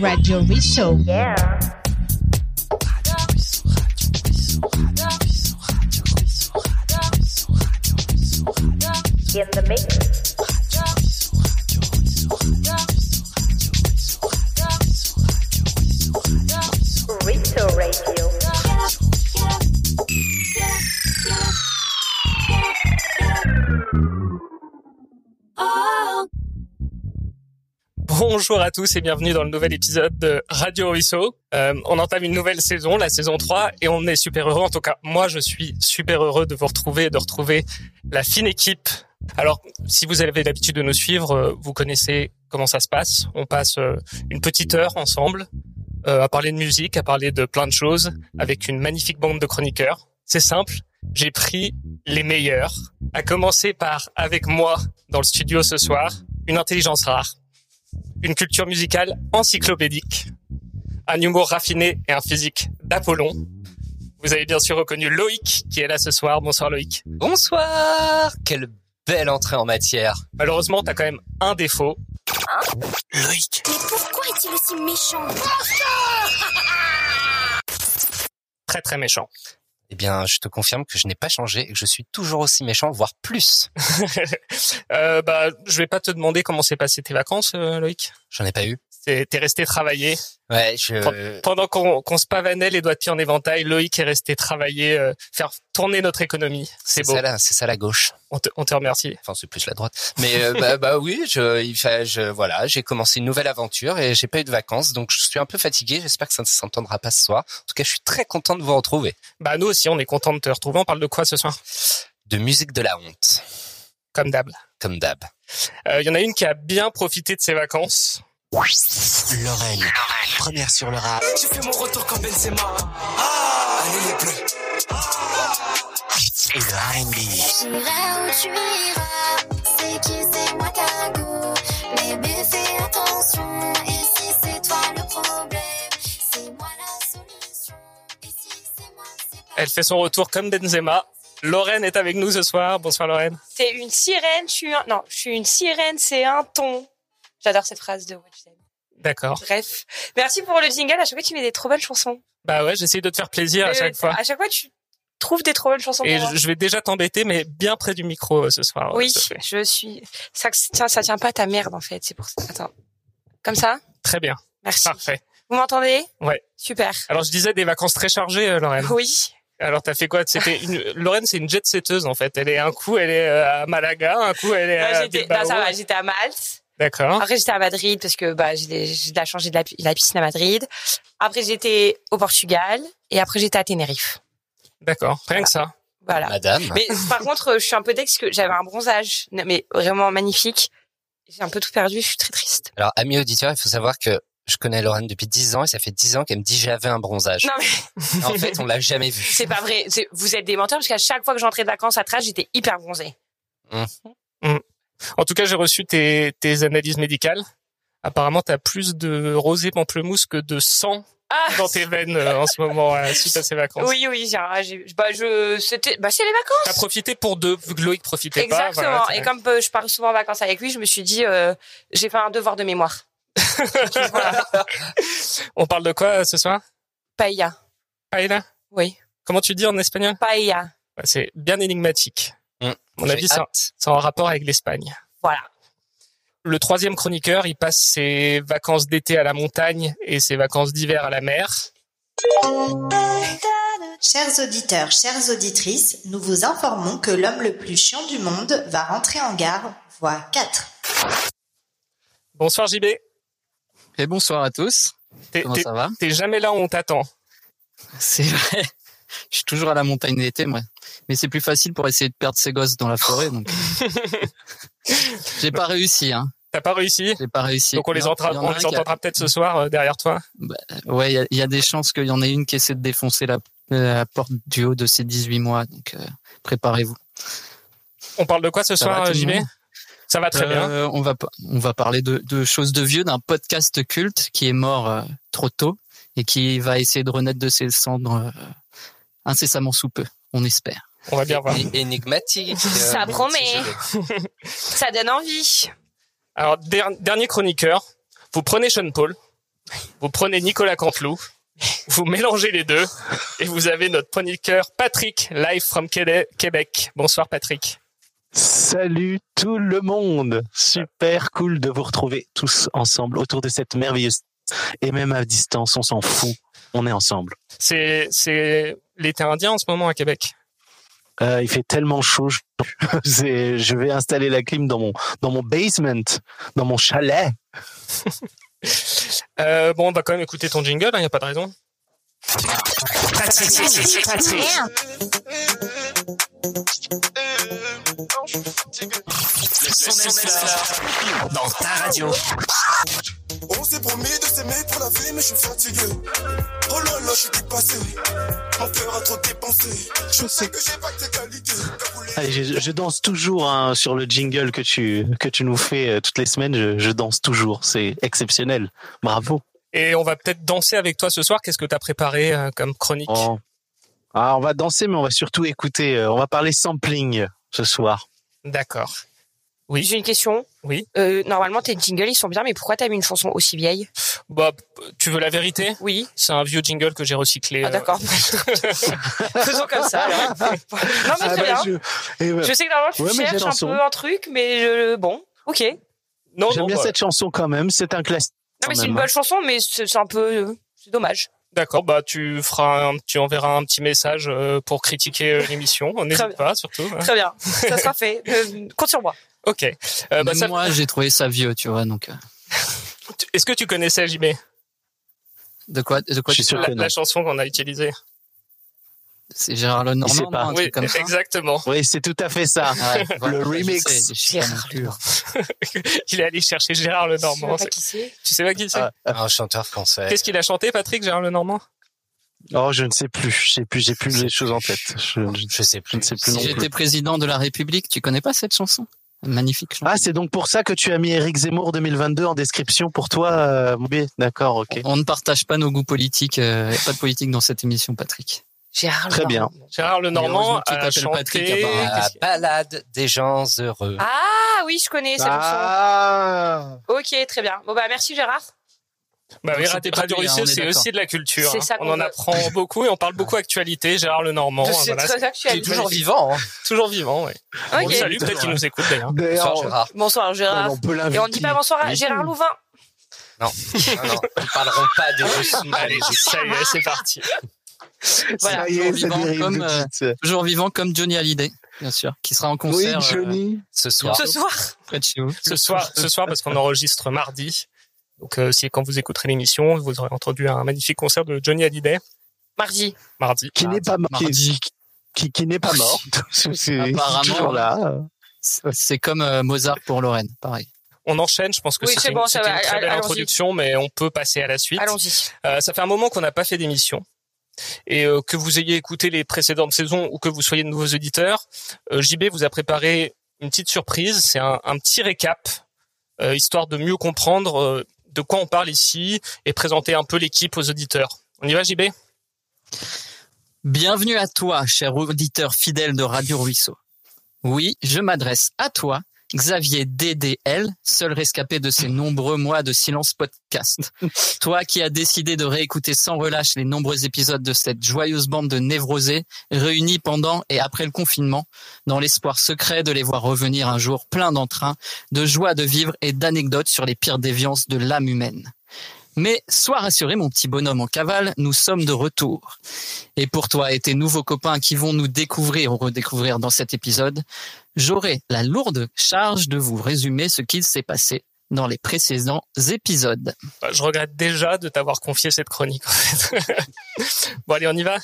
Radio Ruisseau. Yeah. In the mix. Bonjour à tous et bienvenue dans le nouvel épisode de Radio Ruisseau. Euh, on entame une nouvelle saison, la saison 3, et on est super heureux. En tout cas, moi, je suis super heureux de vous retrouver et de retrouver la fine équipe. Alors, si vous avez l'habitude de nous suivre, euh, vous connaissez comment ça se passe. On passe euh, une petite heure ensemble à parler de musique, à parler de plein de choses, avec une magnifique bande de chroniqueurs. C'est simple, j'ai pris les meilleurs, à commencer par, avec moi, dans le studio ce soir, une intelligence rare une culture musicale encyclopédique, un humour raffiné et un physique d'Apollon. Vous avez bien sûr reconnu Loïc qui est là ce soir. Bonsoir Loïc. Bonsoir Quelle belle entrée en matière. Malheureusement, t'as quand même un défaut. Loïc. Mais pourquoi est-il aussi méchant? Très très méchant. Eh bien, je te confirme que je n'ai pas changé et que je suis toujours aussi méchant, voire plus. euh, bah, je vais pas te demander comment s'est passé tes vacances, euh, Loïc? J'en ai pas eu. T'es resté travailler. Ouais, je... Pendant qu'on se pavanait les doigts de pied en éventail, Loïc est resté travailler, euh, faire tourner notre économie. C'est beau. ça, la- c'est ça la gauche. On te, on te remercie. Enfin, c'est plus la droite. Mais euh, bah, bah oui, je, il fa- je, voilà, j'ai commencé une nouvelle aventure et j'ai pas eu de vacances, donc je suis un peu fatigué. J'espère que ça ne s'entendra pas ce soir. En tout cas, je suis très content de vous retrouver. Bah nous aussi, on est content de te retrouver. On parle de quoi ce soir? De musique de la honte, Comme d'hab. comme d'hab. Euh, Il y en a une qui a bien profité de ses vacances. Lorraine, première sur le rap. J'ai fait mon retour comme Benzema. Ah, allez les bleus. Et le R&B. J'irai où tu iras, c'est qui c'est moi qu'un goût. Bébé, fais attention, et si c'est toi le problème, c'est moi la solution. Et si c'est moi, c'est pas Elle fait son retour comme Benzema. Lorraine est avec nous ce soir. Bonsoir Lorraine. C'est une sirène, je suis un... Non, je suis une sirène, c'est un ton. J'adore cette phrase de Them. D'accord. Bref. Merci pour le jingle. À chaque fois, tu mets des trop bonnes chansons. Bah ouais, j'essaie de te faire plaisir à Euh, chaque fois. À chaque fois, tu trouves des trop bonnes chansons Et pour je vais déjà t'embêter, mais bien près du micro euh, ce soir. Oui, je suis... Ça, tiens, ça tient pas à ta merde, en fait. C'est pour. Attends. Comme ça? Très bien. Merci. Parfait. Vous m'entendez? Ouais. Super. Alors je disais des vacances très chargées, euh, Lorraine. Oui. Alors t'as fait quoi? C'était une... Lorraine, c'est une jet setteuse en fait. Elle est un coup, elle est à Malaga, un coup, elle est à j'étais... Non, ça va, j'étais à Malte. D'accord. Après, j'étais à Madrid parce que bah, j'ai j'ai de la chance, j'ai de la, pi- la piscine à Madrid. Après, j'étais au Portugal. Et après, j'étais à Tenerife. D'accord. Rien que ça. Voilà. Madame. Mais par contre, je suis un peu dex que j'avais un bronzage, mais vraiment magnifique. J'ai un peu tout perdu, je suis très triste. Alors, amis auditeurs, il faut savoir que je connais Lorraine depuis 10 ans et ça fait 10 ans qu'elle me dit j'avais un bronzage. Non mais En fait, on l'a jamais vu. c'est pas vrai. C'est- Vous êtes des menteurs parce qu'à chaque fois que j'entrais de vacances à Trace, j'étais hyper bronzée. En tout cas, j'ai reçu tes, tes analyses médicales. Apparemment, t'as plus de rosé pamplemousse que de sang Ah dans tes veines euh, en ce moment euh, suite à ces vacances. oui oui, j'ai- ah, bah je c'était bah c'est les T'as vacances. profité pour deux, vu que Loïc profitait Exactement. pas. voilà, t'as- Et comme euh, je pars souvent en vacances avec lui, je me suis dit j'ai fait un devoir de mémoire. Voilà. On parle de quoi ce soir? Paella. Paella? Oui. Comment tu dis en espagnol? Paella. C'est bien énigmatique. Mmh. Avis, c'est en- hâte. c'est en rapport avec l'Espagne. Voilà. Le troisième chroniqueur, il passe ses vacances d'été à la montagne et ses vacances d'hiver à la mer. Chers auditeurs, chères auditrices, nous vous informons que l'homme le plus chiant du monde va rentrer en gare, voie 4. Bonsoir JB. Et bonsoir à tous. T'es Comment ça va? t'es jamais là où on t'attend. C'est vrai. Je suis toujours à la montagne d'été, moi. Mais c'est plus facile pour essayer de perdre ses gosses dans la forêt. Donc, j'ai pas réussi. Hein. T'as pas réussi? J'ai pas réussi. Donc on les, Non, entendra- en les a- peut-être ce soir euh, derrière toi. Ouais, il y a- il y, a des chances qu'il y en ait une qui essaie de défoncer la, la porte du haut de ses 18 mois. Donc, euh, préparez-vous. On parle de quoi ce Ça soir, JB Ça va très bien. Euh, on va pa- on va parler de, de choses de vieux, d'un podcast culte qui est mort euh, trop tôt et qui va essayer de renaître de ses cendres euh, incessamment sous peu. On espère. On va bien voir. Énigmatique. Ça euh, promet. Ça donne envie. Alors, der- dernier chroniqueur, vous prenez Sean Paul. Vous prenez Nicolas Canteloup, vous mélangez les deux et vous avez notre chroniqueur Patrick, live from Québec- Québec. Bonsoir Patrick. Salut tout le monde Super cool de vous retrouver tous ensemble autour de cette merveilleuse... Et même à distance, on s'en fout. On est ensemble. C'est c'est l'été indien en ce moment à Québec. Euh, il fait tellement chaud. Je... vais installer la clim dans mon, dans mon basement, dans mon chalet. Euh, bon, on va quand même écouter ton jingle, il n'y a pas de raison. Le son des dans ta radio. On s'est promis de s'aimer pour la vie, mais je suis fatigué. Oh là là, je suis dépassé. Mon cœur a trop dépensé. Je sais que j'ai pas que tes qualités. T'as voulu- Allez, je, je danse toujours hein, sur le jingle que tu, que tu nous fais euh, toutes les semaines. Je, je danse toujours. C'est exceptionnel. Bravo. Et on va peut-être danser avec toi ce soir. Qu'est-ce que tu as préparé euh, comme chronique? Oh. Ah, on va danser, mais on va surtout écouter. euh, on va parler sampling ce soir. D'accord. Oui. J'ai une question. Oui. Euh, normalement, tes jingles, ils sont bien, mais pourquoi t'as mis une chanson aussi vieille? Bah, tu veux la vérité? Oui. C'est un vieux jingle que j'ai recyclé. Ah, euh, d'accord. Faisons comme ça, alors. Non, mais Ah très bah, bien. je, eh ben, Je sais que normalement, tu Ouais, cherches un chanson. peu un truc, mais je... bon, ok. Non, Non, J'aime bien bah, cette chanson quand même. C'est un classique. Mais quand c'est une hein. bonne chanson, mais c'est un peu... euh, C'est dommage. D'accord, bah tu feras, un, tu enverras un petit message euh, pour critiquer euh, l'émission. On n'hésite pas, surtout. hein. Très bien. Ça sera fait. Euh, compte sur moi. Ok. Euh, bah, ça- moi, j'ai trouvé ça vieux, tu vois. Donc, Est-ce que tu connaissais JB de quoi, de quoi Je suis tu sûr la, non. la chanson qu'on a utilisée C'est Gérard Lenormand, non, pas. un Oui, truc comme ça. exactement. Oui, c'est tout à fait ça. Ouais, voilà, Le remix. sais, sais plus. Il est allé chercher Gérard Je sais Lenormand. pas qui c'est? Tu sais pas qui c'est? Ah, Un chanteur français. Qu'est-ce qu'il a chanté, Patrick, Gérard Lenormand? Oh, je ne sais plus. Je sais plus. J'ai plus les choses en tête. Je, je- Je sais je plus. ne sais plus Si j'étais président de la République, tu connais pas cette chanson? Magnifique chanson. Ah, c'est donc pour ça que tu as mis Eric Zemmour 2022 en description pour toi, euh, D'accord, ok. On ne partage pas nos goûts politiques. euh, pas de politique dans cette émission, Patrick. Gérard Très bien. Lenormand. Gérard Lenormand a t'appelle chanté. Patrick. La balade des gens heureux. Ah oui, je connais cette Ah chanson. Ok, très bien. Bon bah merci Gérard. Bah oui, raté c'est pas du hein, on c'est aussi de la culture. C'est hein. ça On qu'on en veut. apprend beaucoup et on parle beaucoup actualité. Gérard Lenormand, c'est voilà, très c'est actuel. Toujours vivant. Hein. toujours vivant. Ouais. On Ok. le salue, peut-être qu'il nous écoute d'ailleurs. Bonsoir D'ailleurs, Gérard. Bonsoir Gérard. on peut Et on ne dit pas bonsoir à Gérard Louvain. Non, non, non, nous parlerons pas Russes. Allez, ça y est, c'est parti. Voilà, Ça y est, ça vivant dérive comme, tout de euh, suite. Toujours vivant comme Johnny Hallyday, bien sûr, qui sera en Oui, concert euh, Johnny. Ce soir. Ce soir. près de chez vous. Ce soir, ce soir parce qu'on enregistre mardi. Donc, euh, si quand vous écouterez l'émission, vous aurez entendu un magnifique concert de Johnny Hallyday Mardi. mardi. Qui n'est pas mort. Qui, Mardi. qui, qui n'est pas mort. C'est toujours là. C'est comme euh, Mozart pour Lorraine, pareil. On enchaîne. Je pense que Oui, c'était c'est une, bon, va, une très belle introduction, mais on peut passer à la suite. Allons-y. Euh, ça fait un moment qu'on n'a pas fait d'émission. Et euh, que vous ayez écouté les précédentes saisons ou que vous soyez de nouveaux auditeurs, euh, JB vous a préparé une petite surprise. C'est un, petit récap, euh, histoire de mieux comprendre de quoi on parle ici et présenter un peu l'équipe aux auditeurs. On y va, JB Bienvenue à toi, cher auditeur fidèle de Radio Ruisseau. Oui, je m'adresse à toi, Xavier DDL, seul rescapé de ces nombreux mois de silence podcast. Toi qui as décidé de réécouter sans relâche les nombreux épisodes de cette joyeuse bande de névrosés réunis pendant et après le confinement, dans l'espoir secret de les voir revenir un jour plein d'entrain, de joie de vivre et d'anecdotes sur les pires déviances de l'âme humaine. Mais sois rassuré, mon petit bonhomme en cavale, nous sommes de retour. Et pour toi et tes nouveaux copains qui vont nous découvrir ou redécouvrir dans cet épisode, j'aurai la lourde charge de vous résumer ce qu'il s'est passé dans les précédents épisodes. Bah, Je regrette déjà de t'avoir confié cette chronique. En fait. bon allez, on y va.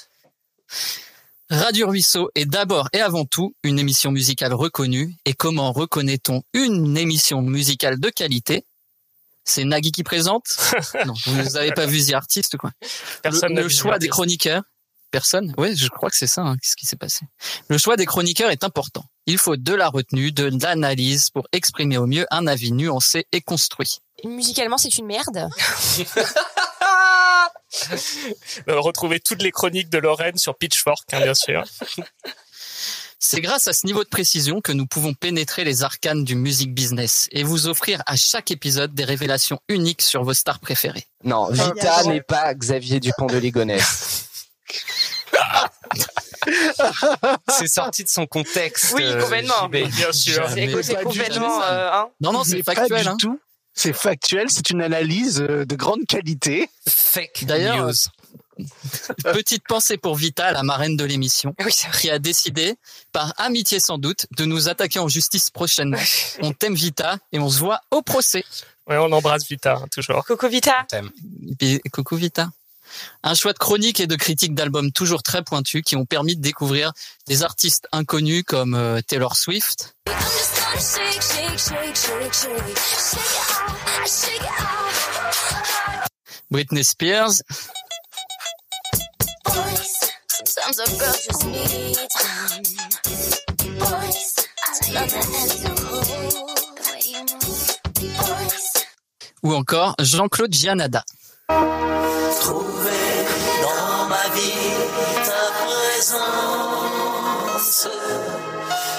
Radio Ruisseau est d'abord et avant tout une émission musicale reconnue. Et comment reconnaît-on une émission musicale de qualité C'est Nagui qui présente Non, vous n'avez pas vu The Artist, quoi. Personne le, le vu choix The des chroniqueurs. Personne Oui, je crois que c'est ça. hein, Qu'est-ce qui s'est passé Le choix des chroniqueurs est important. Il faut de la retenue, de l'analyse pour exprimer au mieux un avis nuancé et construit. Musicalement, c'est une merde. Retrouvez toutes les chroniques de Lorraine sur Pitchfork, hein, bien sûr. C'est grâce à ce niveau de précision que nous pouvons pénétrer les arcanes du music business et vous offrir à chaque épisode des révélations uniques sur vos stars préférées. Non, Vita n'est pas Xavier Dupont de Ligonnès. c'est sorti de son contexte. Oui, euh, complètement. JB. Bien sûr. C'est pas complètement... tout. euh, hein. Non, non, c'est pas factuel. du Hein. tout. C'est factuel, c'est une analyse euh, de grande qualité. Fake D'ailleurs, news. Petite pensée pour Vita, la marraine de l'émission, Oui, c'est vrai. qui a décidé, par amitié sans doute, de nous attaquer en justice prochainement. On t'aime Vita et on se voit au procès. Ouais, on embrasse Vita, hein, toujours. Coco Vita. Et coucou Vita. Un choix de chroniques et de critiques d'albums toujours très pointus qui ont permis de découvrir des artistes inconnus comme euh, Taylor Swift, I'm just sometimes a girl just need time. Boys, I love that attitude. The way you move. Boys. ou encore Jean-Claude Gianada. Trouver dans ma vie ta présence.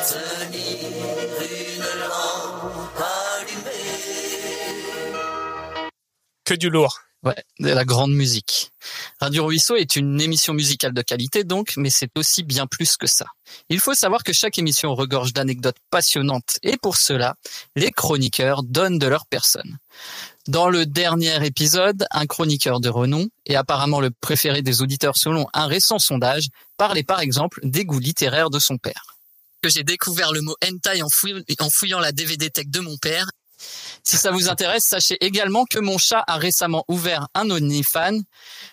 Tenir une lampe allumée. Que du lourd. De la grande musique. Radio Ruisseau est une émission musicale de qualité donc, mais c'est aussi bien plus que ça. Il faut savoir que chaque émission regorge d'anecdotes passionnantes et pour cela, les chroniqueurs donnent de leur personne. Dans le dernier épisode, un chroniqueur de renom, et apparemment le préféré des auditeurs selon un récent sondage, parlait par exemple des goûts littéraires de son père. Que j'ai découvert le mot hentai en fouillant la DVD tech de mon père si ça vous intéresse, sachez également que mon chat a récemment ouvert un OnlyFans.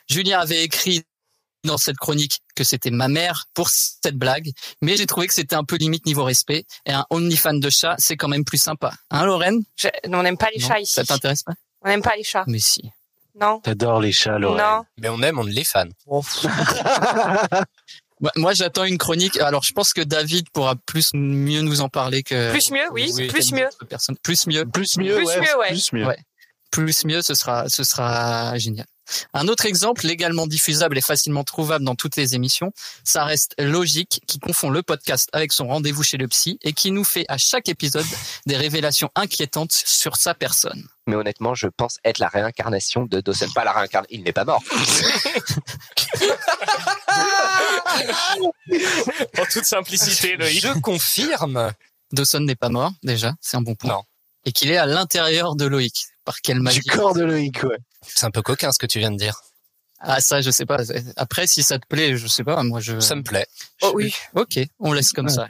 Julien avait écrit dans cette chronique que c'était ma mère pour cette blague, mais j'ai trouvé que c'était un peu limite niveau respect. Et un OnlyFans de chat, c'est quand même plus sympa. Hein, Lorraine? Je- on n'aime pas les Non, chats ici. Ça t'intéresse pas? On n'aime pas les chats. Mais si. Non. T'adores les chats, Laurent. Non. Mais on aime, on les fan. Moi, moi, j'attends une chronique. Alors, je pense que David pourra plus mieux nous en parler que Plus mieux, oui. Plus mieux. Personne. Plus mieux. Plus mieux, Plus ouais, mieux, ouais. Plus mieux. Ouais. plus mieux, ce sera, ce sera génial. Un autre exemple, légalement diffusable et facilement trouvable dans toutes les émissions, ça reste Logique, qui confond le podcast avec son rendez-vous chez le psy et qui nous fait à chaque épisode des révélations inquiétantes sur sa personne. Mais honnêtement, je pense être la réincarnation de Dawson. Pas la réincarnation, il n'est pas mort. En toute simplicité, Loïc. Je confirme. Dawson n'est pas mort, déjà, c'est un bon point. Non. Et qu'il est à l'intérieur de Loïc. Par quelle magie Du corps de Loïc, ouais. C'est un peu coquin ce que tu viens de dire. Ah, ça, je sais pas. Après, si ça te plaît, je sais pas, moi, je... Ça me plaît. Oh oui. Ok, on laisse comme ça.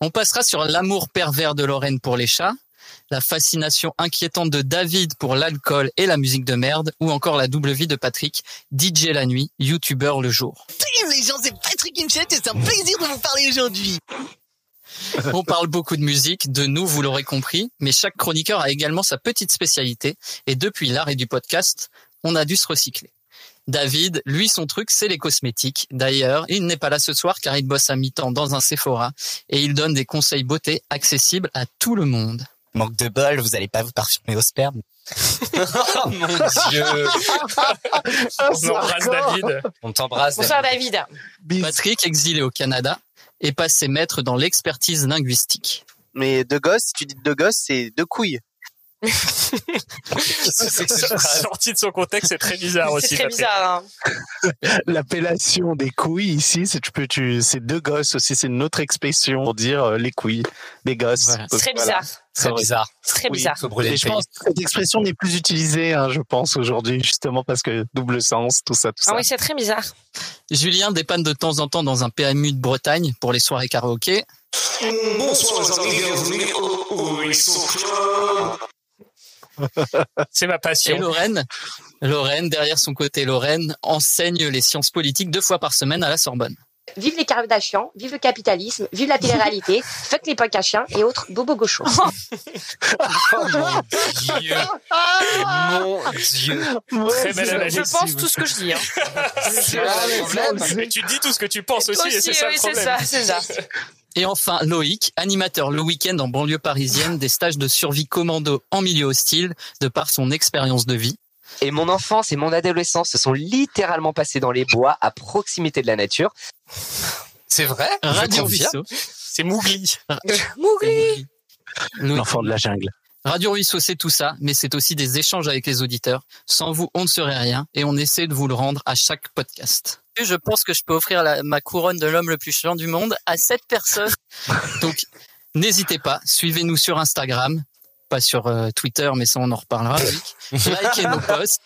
On passera sur l'amour pervers de Lorraine pour les chats, la fascination inquiétante de David pour l'alcool et la musique de merde, ou encore la double vie de Patrick, DJ la nuit, youtubeur le jour. Salut les gens, c'est Patrick et c'est un plaisir de vous parler aujourd'hui. On parle beaucoup de musique, de nous, vous l'aurez compris, mais chaque chroniqueur a également sa petite spécialité, et depuis l'arrêt du podcast, on a dû se recycler. David, lui, son truc, c'est les cosmétiques. D'ailleurs, il n'est pas là ce soir car il bosse à mi-temps dans un Sephora et il donne des conseils beauté accessibles à tout le monde. Manque de bol, vous allez pas vous parfumer au sperme. oh mon dieu. On embrasse David. On t'embrasse. Bonsoir David. Patrick, exilé au Canada, est passé maître dans l'expertise linguistique. Mais deux gosses, si tu dis deux gosses, c'est deux couilles. Sorti de son contexte, c'est très bizarre aussi. C'est très bizarre. hein. L'appellation des couilles ici, c'est tu peux tu c'est deux gosses aussi, c'est une autre expression pour dire euh, les couilles des gosses. Voilà. C'est très Voilà. bizarre. C'est bizarre. C'est très Oui, bizarre. Et je pense que cette expression n'est plus utilisée, hein, je pense aujourd'hui, justement parce que double sens, tout ça, tout Ah ça. oui, c'est très bizarre. Julien dépanne de temps en temps dans un PMU de Bretagne pour les soirées karaoké. Bonsoir les amis, bienvenue au Club. C'est ma Et passion. Lorraine, Lorraine, derrière son côté Lorraine, enseigne les sciences politiques deux fois par semaine à la Sorbonne. Vive les Kardashians, vive le capitalisme, vive la télé-réalité, fuck les punks à chiens et autres bobos gauchos. Oh mon dieu. Mon dieu. Très belle Je analyse. pense tout ce que je dis. Hein. C'est le problème. Mais tu dis tout ce que tu penses aussi, et c'est ça oui, le c'est problème. ça, c'est ça. Et enfin, Loïc, animateur le week-end en banlieue parisienne des stages de survie commando en milieu hostile, de par son expérience de vie. Et mon enfance et mon adolescence se sont littéralement passés dans les bois à proximité de la nature. C'est vrai? Radio. Ruisseau, C'est Mougli. Mougli. L'enfant de la jungle. Radio Ruisseau, c'est tout ça, mais c'est aussi des échanges avec les auditeurs. Sans vous, on ne serait rien et on essaie de vous le rendre à chaque podcast. Je pense que je peux offrir la- ma couronne de l'homme le plus chiant du monde à cette personne. Donc, n'hésitez pas, suivez-nous sur Instagram, pas sur euh, Twitter, mais ça on en reparlera. Likez nos posts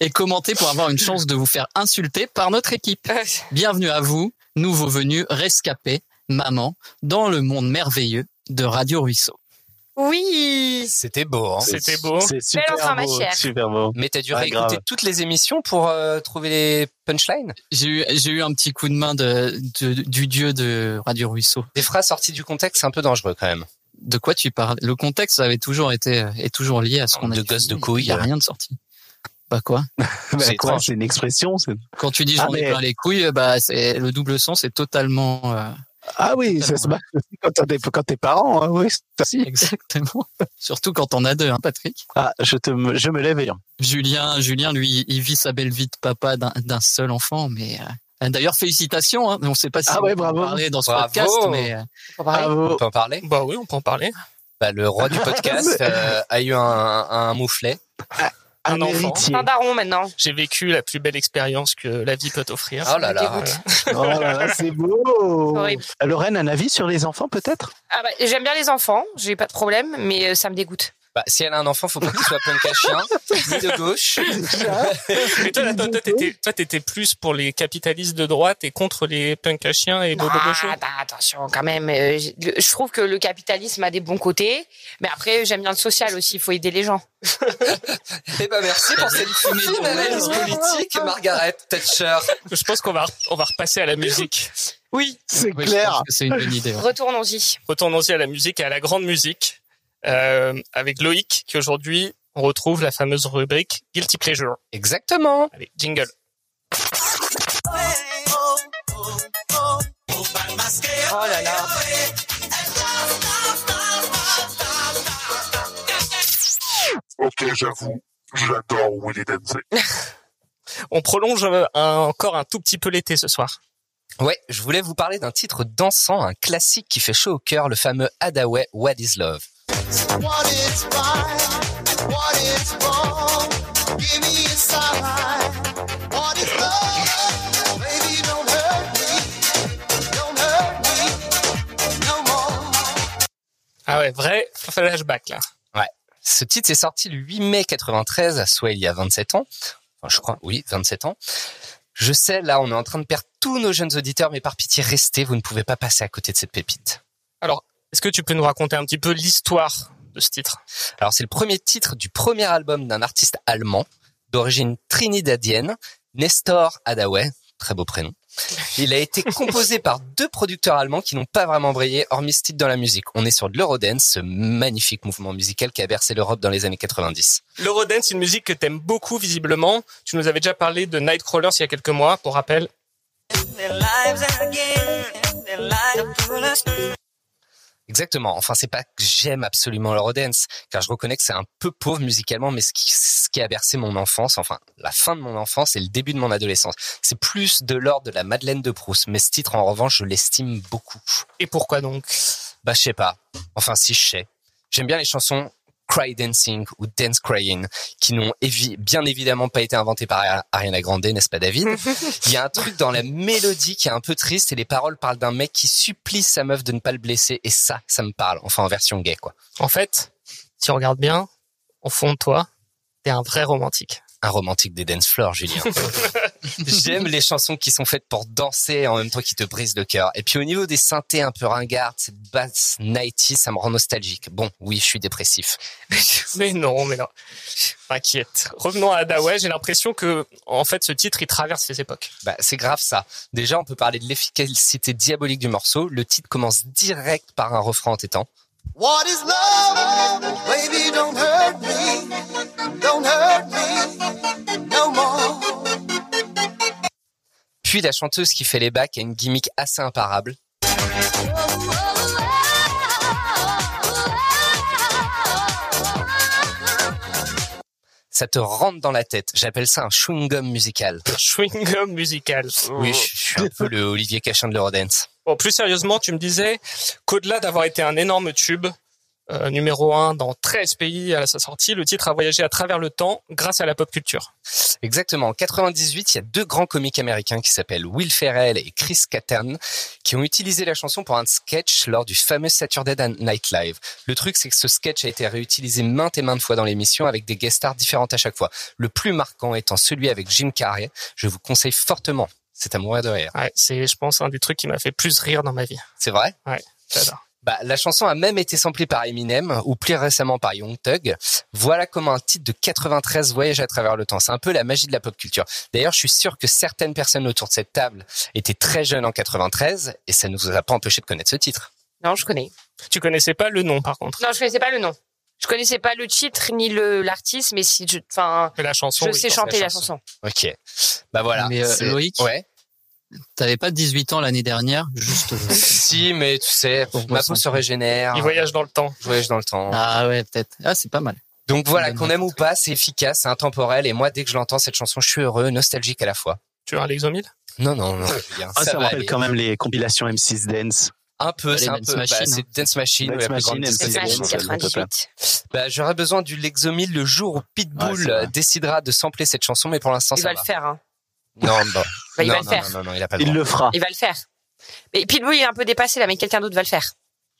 et commentez pour avoir une chance de vous faire insulter par notre équipe. Bienvenue à vous, nouveaux venus, rescapés, maman, dans le monde merveilleux de Radio Ruisseau. Oui. C'était beau. Hein. C'était beau. C'est super ma beau, chère. super beau. Mais t'as dû Ouais, réécouter grave. toutes les émissions pour euh, trouver les punchlines? J'ai eu, j'ai eu un petit coup de main de, de- du dieu de Radio Ruisseau. Des phrases sorties du contexte, c'est un peu dangereux quand même. De quoi tu parles? Le contexte avait toujours été est toujours lié à ce qu'on a De gosse de Il couilles. y a rien de sorti. Bah quoi? Bah, C'est quoi, c'est une expression. Quand tu dis Ah, j'en ai mais- plein les couilles, bah c'est le double sens est totalement euh, Ah oui, ça se marche aussi quand t'es quand t'es parent. hein, oui, c'est aussi. exactement. Surtout quand on a deux, hein, Patrick. Ah, je te, me- je me lève et Julien, Julien, lui, il vit sa belle vie de papa d'un d'un seul enfant, mais euh, d'ailleurs félicitations. Hein, on ne sait pas si Ah ouais, on peut en bravo. parler dans ce Bravo. podcast, mais euh, On Bravo. peut en parler Bah oui, on peut en parler. bah, Le roi du podcast euh, a eu un, un mouflet. Un Un enfant. héritier. Un daron maintenant. J'ai vécu la plus belle expérience que la vie peut offrir. Oh là là. Oh là là, c'est beau. Horrible. Lorraine, un avis sur les enfants peut-être? Ah bah, j'aime bien les enfants, j'ai pas de problème, mais euh, ça me dégoûte. Bah, si elle a un enfant, faut pas qu'il soit punk à chien, ni de gauche. Mais toi, là, toi, toi, t'étais, toi, t'étais plus pour les capitalistes de droite et contre les punks à chiens et bobo Ah, gauchos. bah, attention quand même. euh, je trouve que le capitalisme a des bons côtés, mais après j'aime bien le social aussi. Il faut aider les gens. Eh ben merci pour cette fine analyse politique, Margaret Thatcher. Je pense qu'on va, on va repasser à la musique. Oui. C'est clair. pense que c'est une bonne idée. ouais. Retournons-y. Retournons-y à la musique et à la grande musique euh, avec Loïc qui aujourd'hui on retrouve la fameuse rubrique Guilty Pleasure. Exactement. Allez, jingle. Oh là là. Ok, j'avoue, j'adore Willy Dancer. On prolonge euh, un- encore un tout petit peu l'été ce soir. Ouais, je voulais vous parler d'un titre dansant, un classique qui fait chaud au cœur, le fameux Hadaway What is Love? What is right? What is wrong? Give me a sign. What is love? Baby, don't hurt me. Don't hurt me no more. Ah ouais, vrai flashback là. Ouais. Ce titre est sorti le 8 mai 93, soit il y a 27 ans. Enfin, je crois, oui, 27 ans. Je sais, là, on est en train de perdre tous nos jeunes auditeurs, mais par pitié, restez, vous ne pouvez pas passer à côté de cette pépite. Alors, est-ce que tu peux nous raconter un petit peu l'histoire de ce titre? Alors, c'est le premier titre du premier album d'un artiste allemand, d'origine trinidadienne, Nestor Hadaway, très beau prénom. Il a été composé par deux producteurs allemands qui n'ont pas vraiment brillé, hormis ce titre dans la musique. On est sur de l'Eurodance, ce magnifique mouvement musical qui a bercé l'Europe dans les années 90. L'Eurodance, c'est une musique que t'aimes beaucoup visiblement. Tu nous avais déjà parlé de Nightcrawlers il y a quelques mois, pour rappel. Exactement. Enfin, c'est pas que j'aime absolument l'Eurodance, car je reconnais que c'est un peu pauvre musicalement, mais ce qui, ce qui a bercé mon enfance, enfin, la fin de mon enfance et le début de mon adolescence. C'est plus de l'ordre de la Madeleine de Proust, mais ce titre, en revanche, je l'estime beaucoup. Et pourquoi donc? Bah, je sais pas. Enfin, si, je sais. J'aime bien les chansons Cry Dancing ou Dance Crying, qui n'ont évi- bien évidemment pas été inventées par Ari- Ariana Grande, n'est-ce pas David? Il y a un truc dans la mélodie qui est un peu triste et les paroles parlent d'un mec qui supplie sa meuf de ne pas le blesser et ça, ça me parle. Enfin, en version gay, quoi. En fait, si on regarde bien, au fond de toi, t'es un vrai romantique. Un romantique des dance floors, Julien. J'aime les chansons qui sont faites pour danser en même temps qui te brisent le cœur. Et puis au niveau des synthés un peu ringardes, cette basse 90, ça me rend nostalgique. Bon, oui, je suis dépressif. mais non, mais non. T'inquiète. Revenons à Hadaway, j'ai l'impression que, en fait, ce titre, il traverse les époques. Bah, c'est grave ça. Déjà, on peut parler de l'efficacité diabolique du morceau. Le titre commence direct par un refrain entêtant. What is love? Baby, don't hurt me. Don't hurt me no more. Puis la chanteuse qui fait les bacs a une gimmick assez imparable. Ça te rentre dans la tête. J'appelle ça un chewing-gum musical. Chewing-gum musical. Oui, je suis un peu le Olivier Cachin de l'Eurodance. Bon, plus sérieusement, tu me disais qu'au-delà d'avoir été un énorme tube, euh, numéro un dans 13 pays à sa sortie, le titre a voyagé à travers le temps grâce à la pop culture. Exactement. En 98, il y a deux grands comiques américains qui s'appellent Will Ferrell et Chris Kattan qui ont utilisé la chanson pour un sketch lors du fameux Saturday Night Live. Le truc, c'est que ce sketch a été réutilisé maintes et maintes fois dans l'émission avec des guest stars différentes à chaque fois. Le plus marquant étant celui avec Jim Carrey. Je vous conseille fortement. C'est à mourir de rire. Ouais, c'est, je pense, un des trucs qui m'a fait plus rire dans ma vie. C'est vrai? Ouais, j'adore. Bah, la chanson a même été samplée par Eminem ou plus récemment par Young Thug. Voilà comment un titre de 93 voyage à travers le temps. C'est un peu la magie de la pop culture. D'ailleurs, je suis sûr que certaines personnes autour de cette table étaient très jeunes en 93 et ça ne nous a pas empêché de connaître ce titre. Non, je connais. Tu connaissais pas le nom, par contre. Non, je connaissais pas le nom. Je connaissais pas le titre ni le l'artiste, mais si je, enfin, la chanson. je oui, sais chanter la la chanson. Ok. Bah voilà. Mais, euh, C'est- Loïc Ouais. T'avais pas 18 ans l'année dernière, juste. Si, mais tu sais, ma peau se régénère. Il voyage dans le temps. Je voyage dans le temps. Ah ouais, peut-être. Ah, c'est pas mal. Donc voilà, qu'on aime ou pas, c'est efficace, c'est intemporel. Et moi, dès que je l'entends, cette chanson, je suis heureux, nostalgique à la fois. Tu as un Lexomil? Non, non, non. Julien, Ah, ça, va me rappelle aller. quand même les compilations M6 Dance. Un peu, c'est un Dance peu. Machine, bah, hein. c'est Dance Machine, Dance Machine, discothèque M6 du Dance, ça. 98. Bah, j'aurais besoin du Lexomil le jour où Pitbull Ouais, décidera de sampler cette chanson, mais pour l'instant, Il ça va va. le faire, hein. Non, bah, Bah, il non, va le non, faire. non, non, non, il a pas le Il droit. le fera. Il va le faire. Mais Pitbull il est un peu dépassé là, mais quelqu'un d'autre va le faire.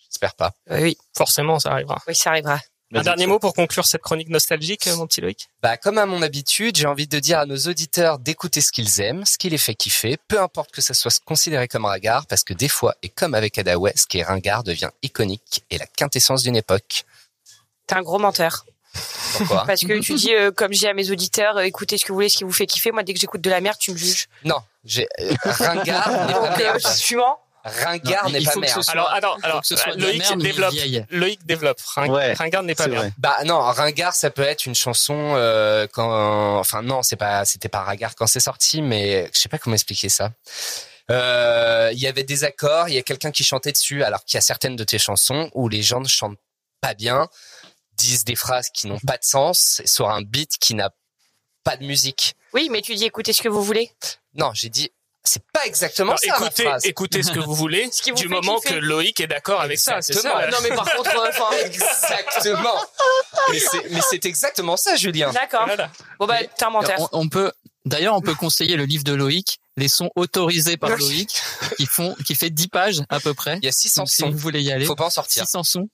J'espère pas. Euh, oui, Forcément, ça arrivera. oui, ça arrivera. Un dernier mot pour conclure cette chronique nostalgique, mon petit Loïc? Bah, comme à mon habitude, j'ai envie de dire à nos auditeurs d'écouter ce qu'ils aiment, ce qui les fait kiffer, peu importe que ça soit considéré comme ringard, parce que des fois, et comme avec Adaway, ce qui est ringard devient iconique et la quintessence d'une époque. T'es un gros menteur. Pourquoi Parce que tu dis, euh, comme je dis à mes auditeurs, euh, écoutez ce que vous voulez, ce qui vous fait kiffer. Moi, dès que j'écoute de la merde, tu me juges. Non, j'ai euh, ringard n'est pas euh, merde. suivant. Ringard n'est pas ce merde. soit- Alors, alors, faut alors, Loïc merde, développe. Loïc développe. Ring- Ouais, Ringard n'est pas C'est vrai. Bah non, ringard ça peut être une chanson euh, quand enfin non, c'est pas c'était pas ringard quand c'est sorti mais je sais pas comment expliquer ça. Euh, il y avait des accords, il y a quelqu'un qui chantait dessus alors qu'il y a certaines de tes chansons où les gens ne chantent pas bien, disent des phrases qui n'ont pas de sens sur un beat qui n'a pas de musique. Oui, mais tu dis, écoutez ce que vous voulez. Non, j'ai dit c'est pas exactement Non, ça écoutez, ma phrase. écoutez ce que vous voulez, Ce qui vous du fait moment kiffer. que Loïc est d'accord avec ça, c'est Exactement. ça. Non, mais par contre, euh, enfin, Exactement. mais c'est mais c'est exactement ça Julien. d'accord. Voilà. Bon, bah, t'es un menteur. On, on peut, d'ailleurs, on peut conseiller le livre de Loïc, les sons autorisés par Loïc, qui font, qui fait 10 pages à peu près. Il y a 600 Donc, si sons. vous voulez y aller. Faut pas en sortir. 600 sons.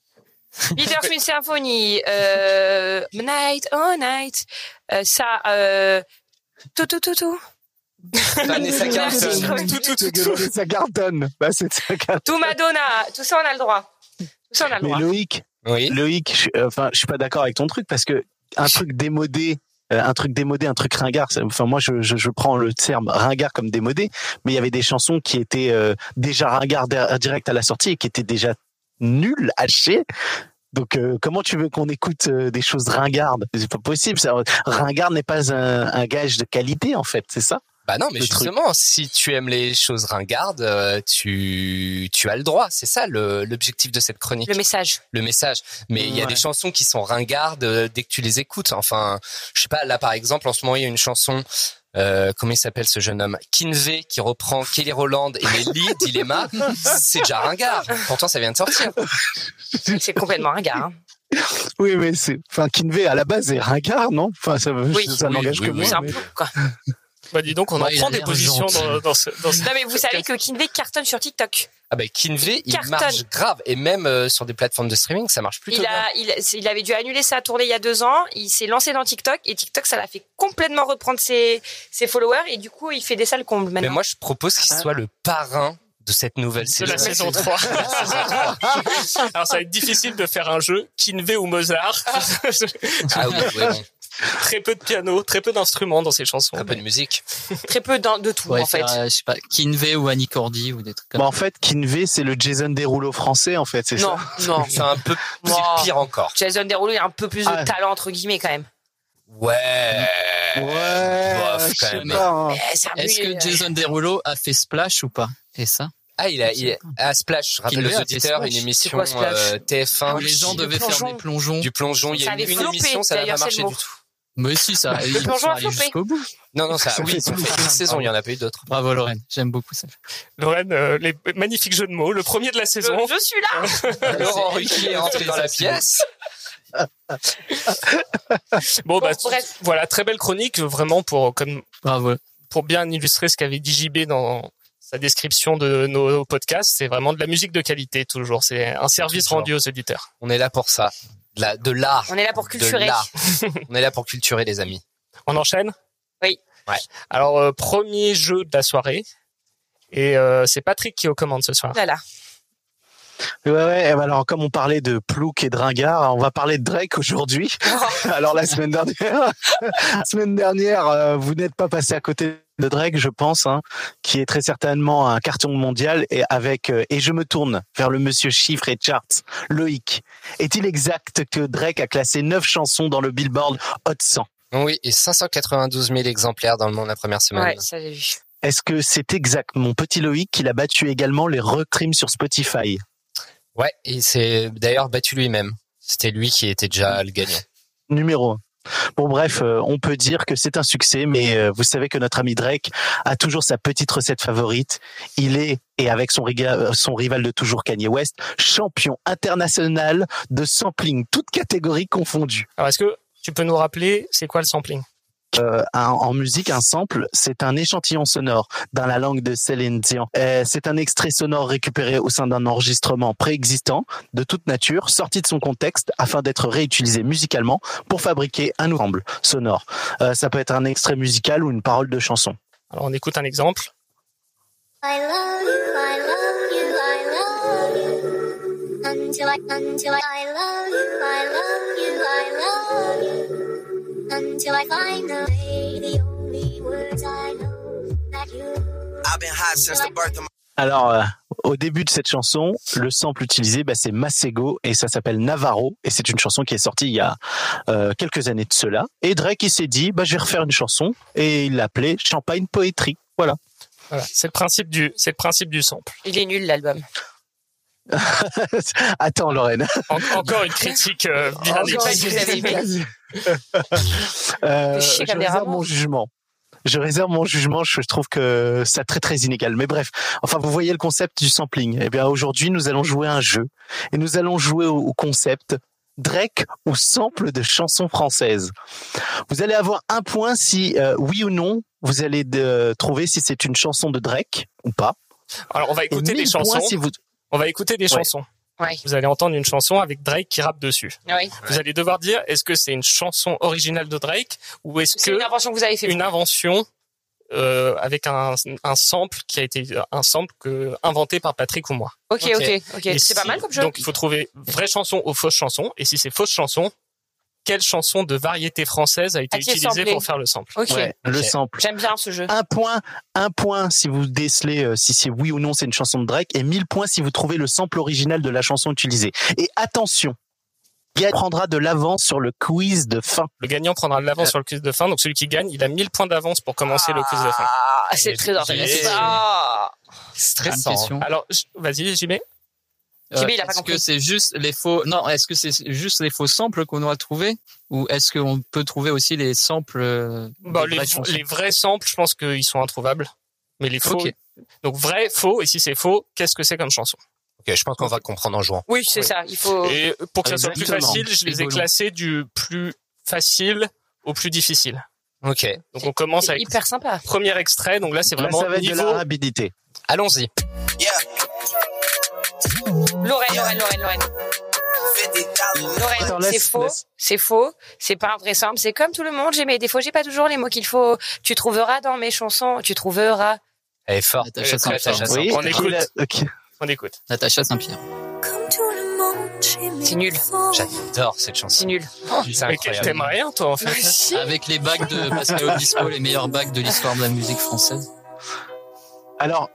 Leader Swing Symphony, euh, Night, oh night, euh, ça, euh, tout, tout, tout, tout. Vanessa Carlton. Tout, tout, tout, tout. C'est ça cartonne. Bah, c'est ça cartonne. Tout Madonna, tout ça on a le droit. Tout ça on a le Mais droit. Loïc, Oui. Loïc, je, euh, enfin, je suis pas d'accord avec ton truc parce que un truc démodé, euh, un truc démodé, un truc ringard. Enfin, moi, je, je, je prends le terme ringard comme démodé, mais il y avait des chansons qui étaient euh, déjà ringard direct à la sortie et qui étaient déjà nulles, hachées. Donc, euh, comment tu veux qu'on écoute euh, des choses ringardes? C'est pas possible. Ça. Ringard n'est pas un, un gage de qualité, en fait. C'est ça? Bah non, mais truc. justement, si tu aimes les choses ringardes, euh, tu tu as le droit. C'est ça le- l'objectif de cette chronique, Le message. le message. Mais il y a Ouais. des chansons qui sont ringardes euh, dès que tu les écoutes. Enfin, je sais pas. Là, par exemple, en ce moment, il y a une chanson. Euh, comment il s'appelle ce jeune homme? Kinvey qui reprend Kelly Rowland et Nelly Dilemma. C'est déjà ringard. Pourtant, ça vient de sortir. C'est complètement ringard. Hein. Oui, mais c'est. Enfin, Kinvey à la base est ringard, non? Enfin, ça, Oui. ça Oui, n'engage oui, que oui. moi. C'est un mais- peu, quoi. Bah dis donc, on Ouais, en il prend a des positions gentil. dans, dans ce, dans ce- Non, mais vous savez que Kinvey cartonne sur TikTok. Ah ben Kinvey, il Cartonne. marche grave et même euh, sur des plateformes de streaming, ça marche plutôt Il, bien. a, il, il avait dû annuler sa tournée il y a deux ans. Il s'est lancé dans TikTok et TikTok, ça l'a fait complètement reprendre ses, ses followers et du coup, il fait des salles combles Mais maintenant. moi, je propose qu'il soit le parent de cette nouvelle de saison. la saison 3. Alors ça va être difficile de faire un jeu, Kinvey ou Mozart. Ah oui, ouais. Très peu de piano, très peu d'instruments dans ces chansons. un peu de musique. Très peu de tout, Ouais, en fait. euh, je sais pas, Kinvey ou Annie Cordy ou des trucs comme Bah, en fait, Kinvey, c'est le Jason Derulo français, en fait, c'est Non, ça non. C'est un peu pire encore. Jason Derulo, il a un peu plus Ah. de talent, entre guillemets, quand même. Ouais. Ouais, Bof, quand même. hein. Est-ce que Jason Derulo a fait Splash ou pas? Et ça? Ah, il a, il a- à Splash, je rappelle auditeurs, Splash. une émission quoi, euh, TF1 Où les gens devaient faire plongeon. des plongeons. du plongeon. Il y Ça a une, avait une émission, ça n'a pas marché du tout. Mais si, ça, ils sont allés flopé. jusqu'au bout. Non, non, ça, Ça oui, fait ils ont tout. fait une saison, il y en a pas eu d'autres. Bravo Lorraine, j'aime beaucoup ça. Lorraine, euh, les magnifiques jeux de mots, le premier de la saison. Je, je suis là. Laurent Ruquier est rentré dans la pièce. Bon, bah, bref. voilà, très belle chronique, vraiment pour comme Bravo. pour bien illustrer ce qu'avait dit JB dans sa description de nos podcasts. C'est vraiment de la musique de qualité toujours. C'est un service Toujours. rendu aux auditeurs. On est là pour ça. De la- de l'art. On est là pour De culturer. l'art. On est là pour culturer les amis. On enchaîne? Oui. Ouais. Alors, euh, premier jeu de la soirée. Et euh, c'est Patrick qui est aux commandes ce soir. Là, là. Ouais, ouais. eh ben Alors, comme on parlait de Plouc et de Ringard, on va parler de Drake aujourd'hui. Alors, la semaine dernière, la semaine dernière, euh, vous n'êtes pas passé à côté de Drake, je pense, hein, qui est très certainement un carton mondial et avec euh, et je me tourne vers le monsieur chiffre et charts, Loïc. Est-il exact que Drake a classé neuf chansons dans le Billboard Hot 100 Oui, et 592 000 exemplaires dans le monde la première semaine. Ouais, ça j'ai vu. Est-ce que c'est exact, mon petit Loïc, qu'il a battu également les recrim sur Spotify? Ouais, et c'est d'ailleurs battu lui-même. C'était lui qui était déjà le gagnant. numéro un. Bon bref, euh, on peut dire que c'est un succès, mais euh, vous savez que notre ami Drake a toujours sa petite recette favorite. Il est, et avec euh, son rival de toujours Kanye West, champion international de sampling, toutes catégories confondues. Alors, est-ce que tu peux nous rappeler c'est quoi le sampling? Euh, un- en musique, un sample, c'est un échantillon sonore dans la langue de Céline Dion. Euh, c'est un extrait sonore récupéré au sein d'un enregistrement préexistant de toute nature, sorti de son contexte afin d'être réutilisé musicalement pour fabriquer un ensemble sonore. Euh, ça peut être un extrait musical ou une parole de chanson. Alors, on écoute un exemple. I love you, I love you, I love you. Until I, until I, I love you, I love you, I love you. Until I find the way, the only words I know that you. I've been hot since the birth of my Alors, euh, au début de cette chanson, le sample utilisé, bah, c'est Masego et ça s'appelle Navarro. Et c'est une chanson qui est sortie il y a euh, quelques années de cela. Et Drake, il s'est dit, bah, je vais refaire une chanson et il l'appelait Champagne Poetry. Voilà. Voilà, c'est le principe du, c'est le principe du sample. Il est nul l'album. Attends, Lorraine. En- encore une critique euh, bien Encore une. Euh, je réserve mon jugement. Je réserve mon jugement. Je trouve que c'est très très inégal. Mais bref, enfin vous voyez le concept du sampling. Eh bien aujourd'hui nous allons jouer à un jeu et nous allons jouer au, au concept Drake ou sample de chansons françaises. Vous allez avoir un point si euh, oui ou non vous allez de- trouver si c'est une chanson de Drake ou pas. Alors, on va écouter des 1000 points chansons. si vous On va écouter des Ouais. chansons. Ouais. Vous allez entendre une chanson avec Drake qui rappe dessus. Vous allez devoir dire est-ce que c'est une chanson originale de Drake ou est-ce C'est que une invention que vous avez fait. une invention euh, avec un, un sample qui a été un sample que, inventé par Patrick ou moi. Ok, Ok. ok, ok. Et C'est pas mal comme jeu. Donc il faut trouver vraie chanson ou fausse chanson. Et si c'est fausse chanson, quelle chanson de variété française a été utilisée pour faire le sample? Ouais, le sample. J'aime bien ce jeu. Un point, un point si vous décelez euh, si c'est oui ou non c'est une chanson de Drake et 1000 points si vous trouvez le sample original de la chanson utilisée. Et attention, Gaël prendra de l'avance sur le quiz de fin. Le gagnant prendra de l'avance sur le quiz de fin. Donc celui qui gagne, il a 1000 points d'avance pour commencer le quiz de fin. Ah, c'est très intéressant. Stressant. Une question. Alors, vas-y, j'y mets. Euh, Jimmy, il a pas est-ce compris. que c'est juste les faux Non, est-ce que c'est juste les faux samples qu'on doit trouver ou est-ce qu'on peut trouver aussi les samples euh, des les, vrais samples, je pense qu'ils sont introuvables. Mais les faux. Ok. Donc vrai, faux. Et si c'est faux, qu'est-ce que c'est comme chanson? Ok, je pense qu'on va comprendre en jouant. Oui, c'est Oui. ça. Il faut. Et pour que ça soit plus facile, je les ai classés du plus facile au plus difficile. Ok, Donc on commence avec hyper sympa. le premier extrait. Donc là, c'est Là, vraiment ça va être de niveau. la rapidité. allons-y. yeah, Lorraine, Lorraine, Lorraine, Lorraine. 50,000. Lorraine, c'est faux. C'est faux. C'est pas un vrai simple. C'est comme tout le monde. J'ai mes défauts. J'ai pas toujours les mots qu'il faut. Tu trouveras dans mes chansons. Tu trouveras. Elle est forte. Natacha Saint-Pierre. Oui, On écoute. On écoute. Natacha Saint-Pierre. Comme tout le monde, j'ai mes C'est nul. J'adore cette C'est chanson. nul. C'est Mais incroyable. t'aimes rien, toi, en fait. Avec les bacs de que Obispo, les meilleurs bacs de l'histoire de la musique française. Alors,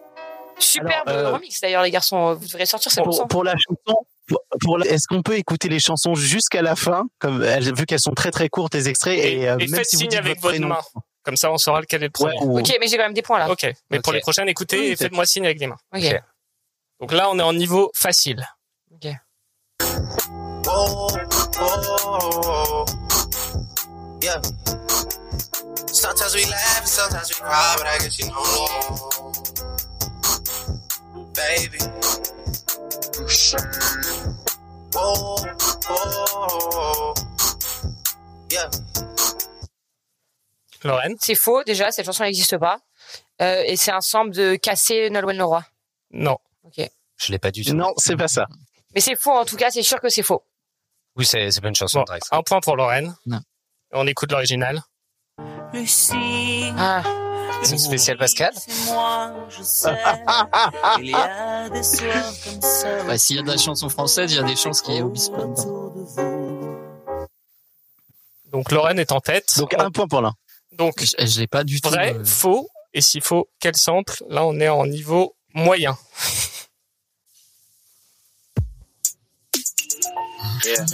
Superbe Alors, euh, remix d'ailleurs, les garçons. Vous devrez sortir cette chanson. pour la chanson, pour, pour la- est-ce qu'on peut écouter les chansons jusqu'à la fin, comme vu qu'elles sont très très courtes les extraits Et, et, euh, et même faites si signe avec votre main. Comme ça, on saura lequel est le Ouais, premier. ou- Ok, mais j'ai quand même des points là. Ok. Mais pour Ok. les prochaines, écoutez Oui, et faites-moi signe avec les mains. Ok. Donc là, on est en niveau facile. Oh, oh, Yeah. Sometimes we laugh, sometimes we cry, but I guess you know Baby. Oh, oh, yeah. Lorraine? C'est faux, déjà, cette chanson n'existe pas. Euh, et c'est un sample de Cassé Nolwenn Leroy. Non. Ok. Je l'ai pas du tout. Non, c'est pas ça. Mais c'est faux, en tout cas, c'est sûr que c'est faux. Oui, c'est c'est pas une chanson Bon, de Drake. un point pour Lorraine. Non. On écoute l'original. Lucie, Ah. C'est une spéciale Pascal c'est moi, je sais. Il y a des soirs comme ça. Ouais, S'il y a de la chanson française, il y a des chances qu'il y ait Obispo. Donc Lorraine est en tête. Donc un point pour l'un. Donc Je, je l'ai pas du tout. vrai, euh, faux. Et s'il faut, quel sample Là, on est en niveau moyen. Yeah.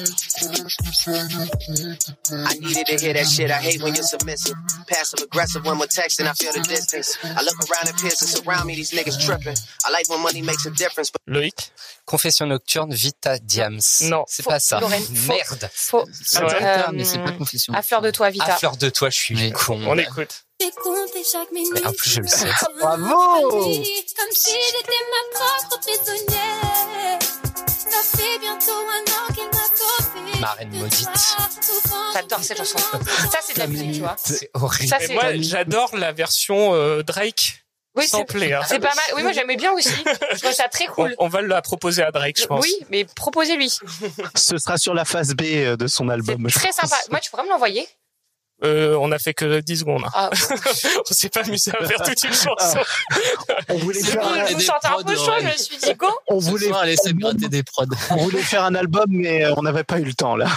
I needed to hear that shit. I hate when you're submissive. Passive aggressive when we're texting. I feel the distance. I look around and peers surround me. These niggas tripping. I like when money makes a difference. But Loïc? Confession nocturne, Vita Diams. Non. C'est pas ça. Lorraine. Merde. Faux. c'est Euh, mais c'est pas confession. À fleur de toi, Vita. À fleur de toi, je suis con. On écoute. Mais en plus, je le sais. Bravo Comme si j'étais ma propre prisonnière. Ça fait bientôt un an qu'elle m'a sauvée. Ma reine maudite. J'adore cette chanson. Ça, c'est de la musique, tu vois. C'est horrible. Ça, c'est. moi, j'adore la version euh, Drake Oui, c'est hein. pas mal. Oui, moi, j'aimais bien aussi. Je trouve ça très On, cool. on va la proposer à Drake, je pense. Oui, mais proposez-lui. Ce sera sur la phase B euh, de son album. je Très pense. sympa. Moi, tu pourrais me l'envoyer Euh, on a fait que 10 secondes. Ah, on s'est pas amusé à faire toute une chanson. On voulait faire bon, un, sentais un prods, peu chaud, je me suis dit go. on voulait, soir, gratter des prods. on voulait faire un album, mais euh, on n'avait pas eu le temps là.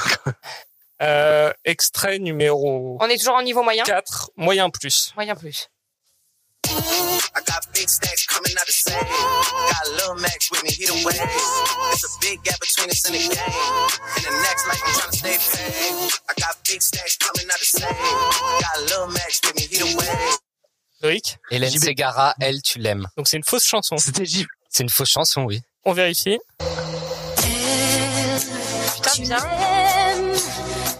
Euh, extrait numéro On est toujours en niveau moyen? 4, moyen plus. Moyen plus. I got big stacks coming out the same. Got a little Max with me, he the wave. There's a big gap between us and the game. In the next life, I'm trying to stay paid. I got big stacks coming out the same. Got a little Max with me, he the wave. Loïc? Hélène JB. Segara, elle, tu l'aimes. Donc c'est une fausse chanson. C'était J. C'est une fausse chanson, oui. On vérifie. Putain, bien. T'aimes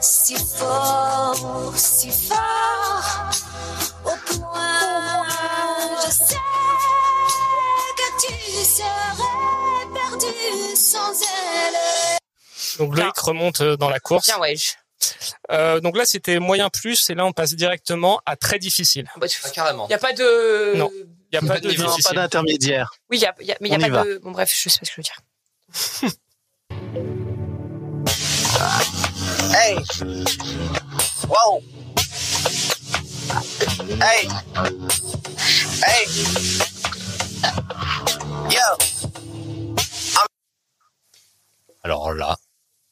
si fort, si fort, Donc Loïc remonte euh, dans la course. Bien, wesh. Euh, donc là c'était moyen plus et là on passe directement à très difficile. Bah, tu- carrément. Y a pas de. Non. Il y a pas Pas de niveau, Non, pas difficile. d'intermédiaire. Oui, y a, y a- mais il y a pas va. de. Bon, bref, je sais pas ce que je veux dire. Hey. Whoa. Hey. Hey. Yo. Alors là,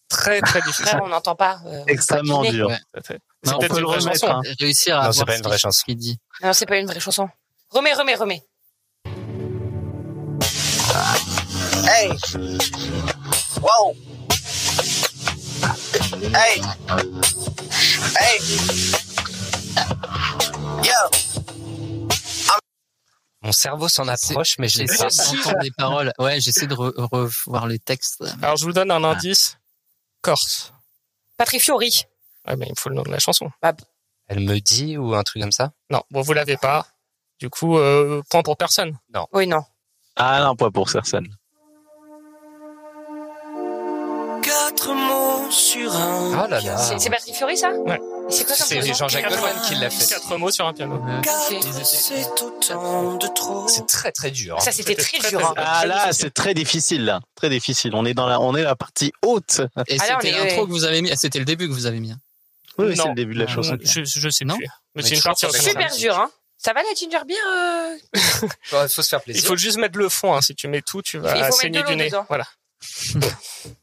Très très difficile. Frère, on n'entend pas. euh, Extrêmement dur. Ouais. C'est Non, on peut-être peut une le vraie remettre. chanson. hein. Réussir à Non, c'est pas ce une vraie chanson. ce qu'il dit. Non, c'est pas une vraie chanson. Remets, remets, remets. Hey. Whoa. Hey. Hey. Yo. Mon cerveau s'en approche, mais je J'essaie pas. d'entendre les paroles. Ouais, j'essaie de re- revoir les textes. Alors je vous donne un indice. Corse. Patrick Fiori. Ouais, mais il me faut le nom de la chanson. Elle me dit ou un truc comme ça? Non, bon vous l'avez pas. Du coup, euh, point pour personne. Oui, non. Ah non, pas pour Sersen. Sur un. Oh là là. C'est c'est Patrick Fiori, ça Ouais. C'est quoi C'est Jean-Jacques Goldman qui l'a fait. Quatre mots sur un piano. C'est autant de trop. C'est très très dur. Ça, c'était très très, dur. très hein. dur. Ah là, c'est très difficile là, très difficile. On est dans la, on est la partie haute. Et Ah c'était l'intro que vous avez mis. ah, C'était le début que vous avez mis. hein. Oui, c'est le début de la chanson. Je, je sais Non plus. Mais Mais c'est une partie. Super dur, hein. Ça va la ginger beer euh Il faut se faire Il plaisir. faut juste mettre le fond. Hein. Si tu mets tout, tu Il vas saigner du nez. Voilà.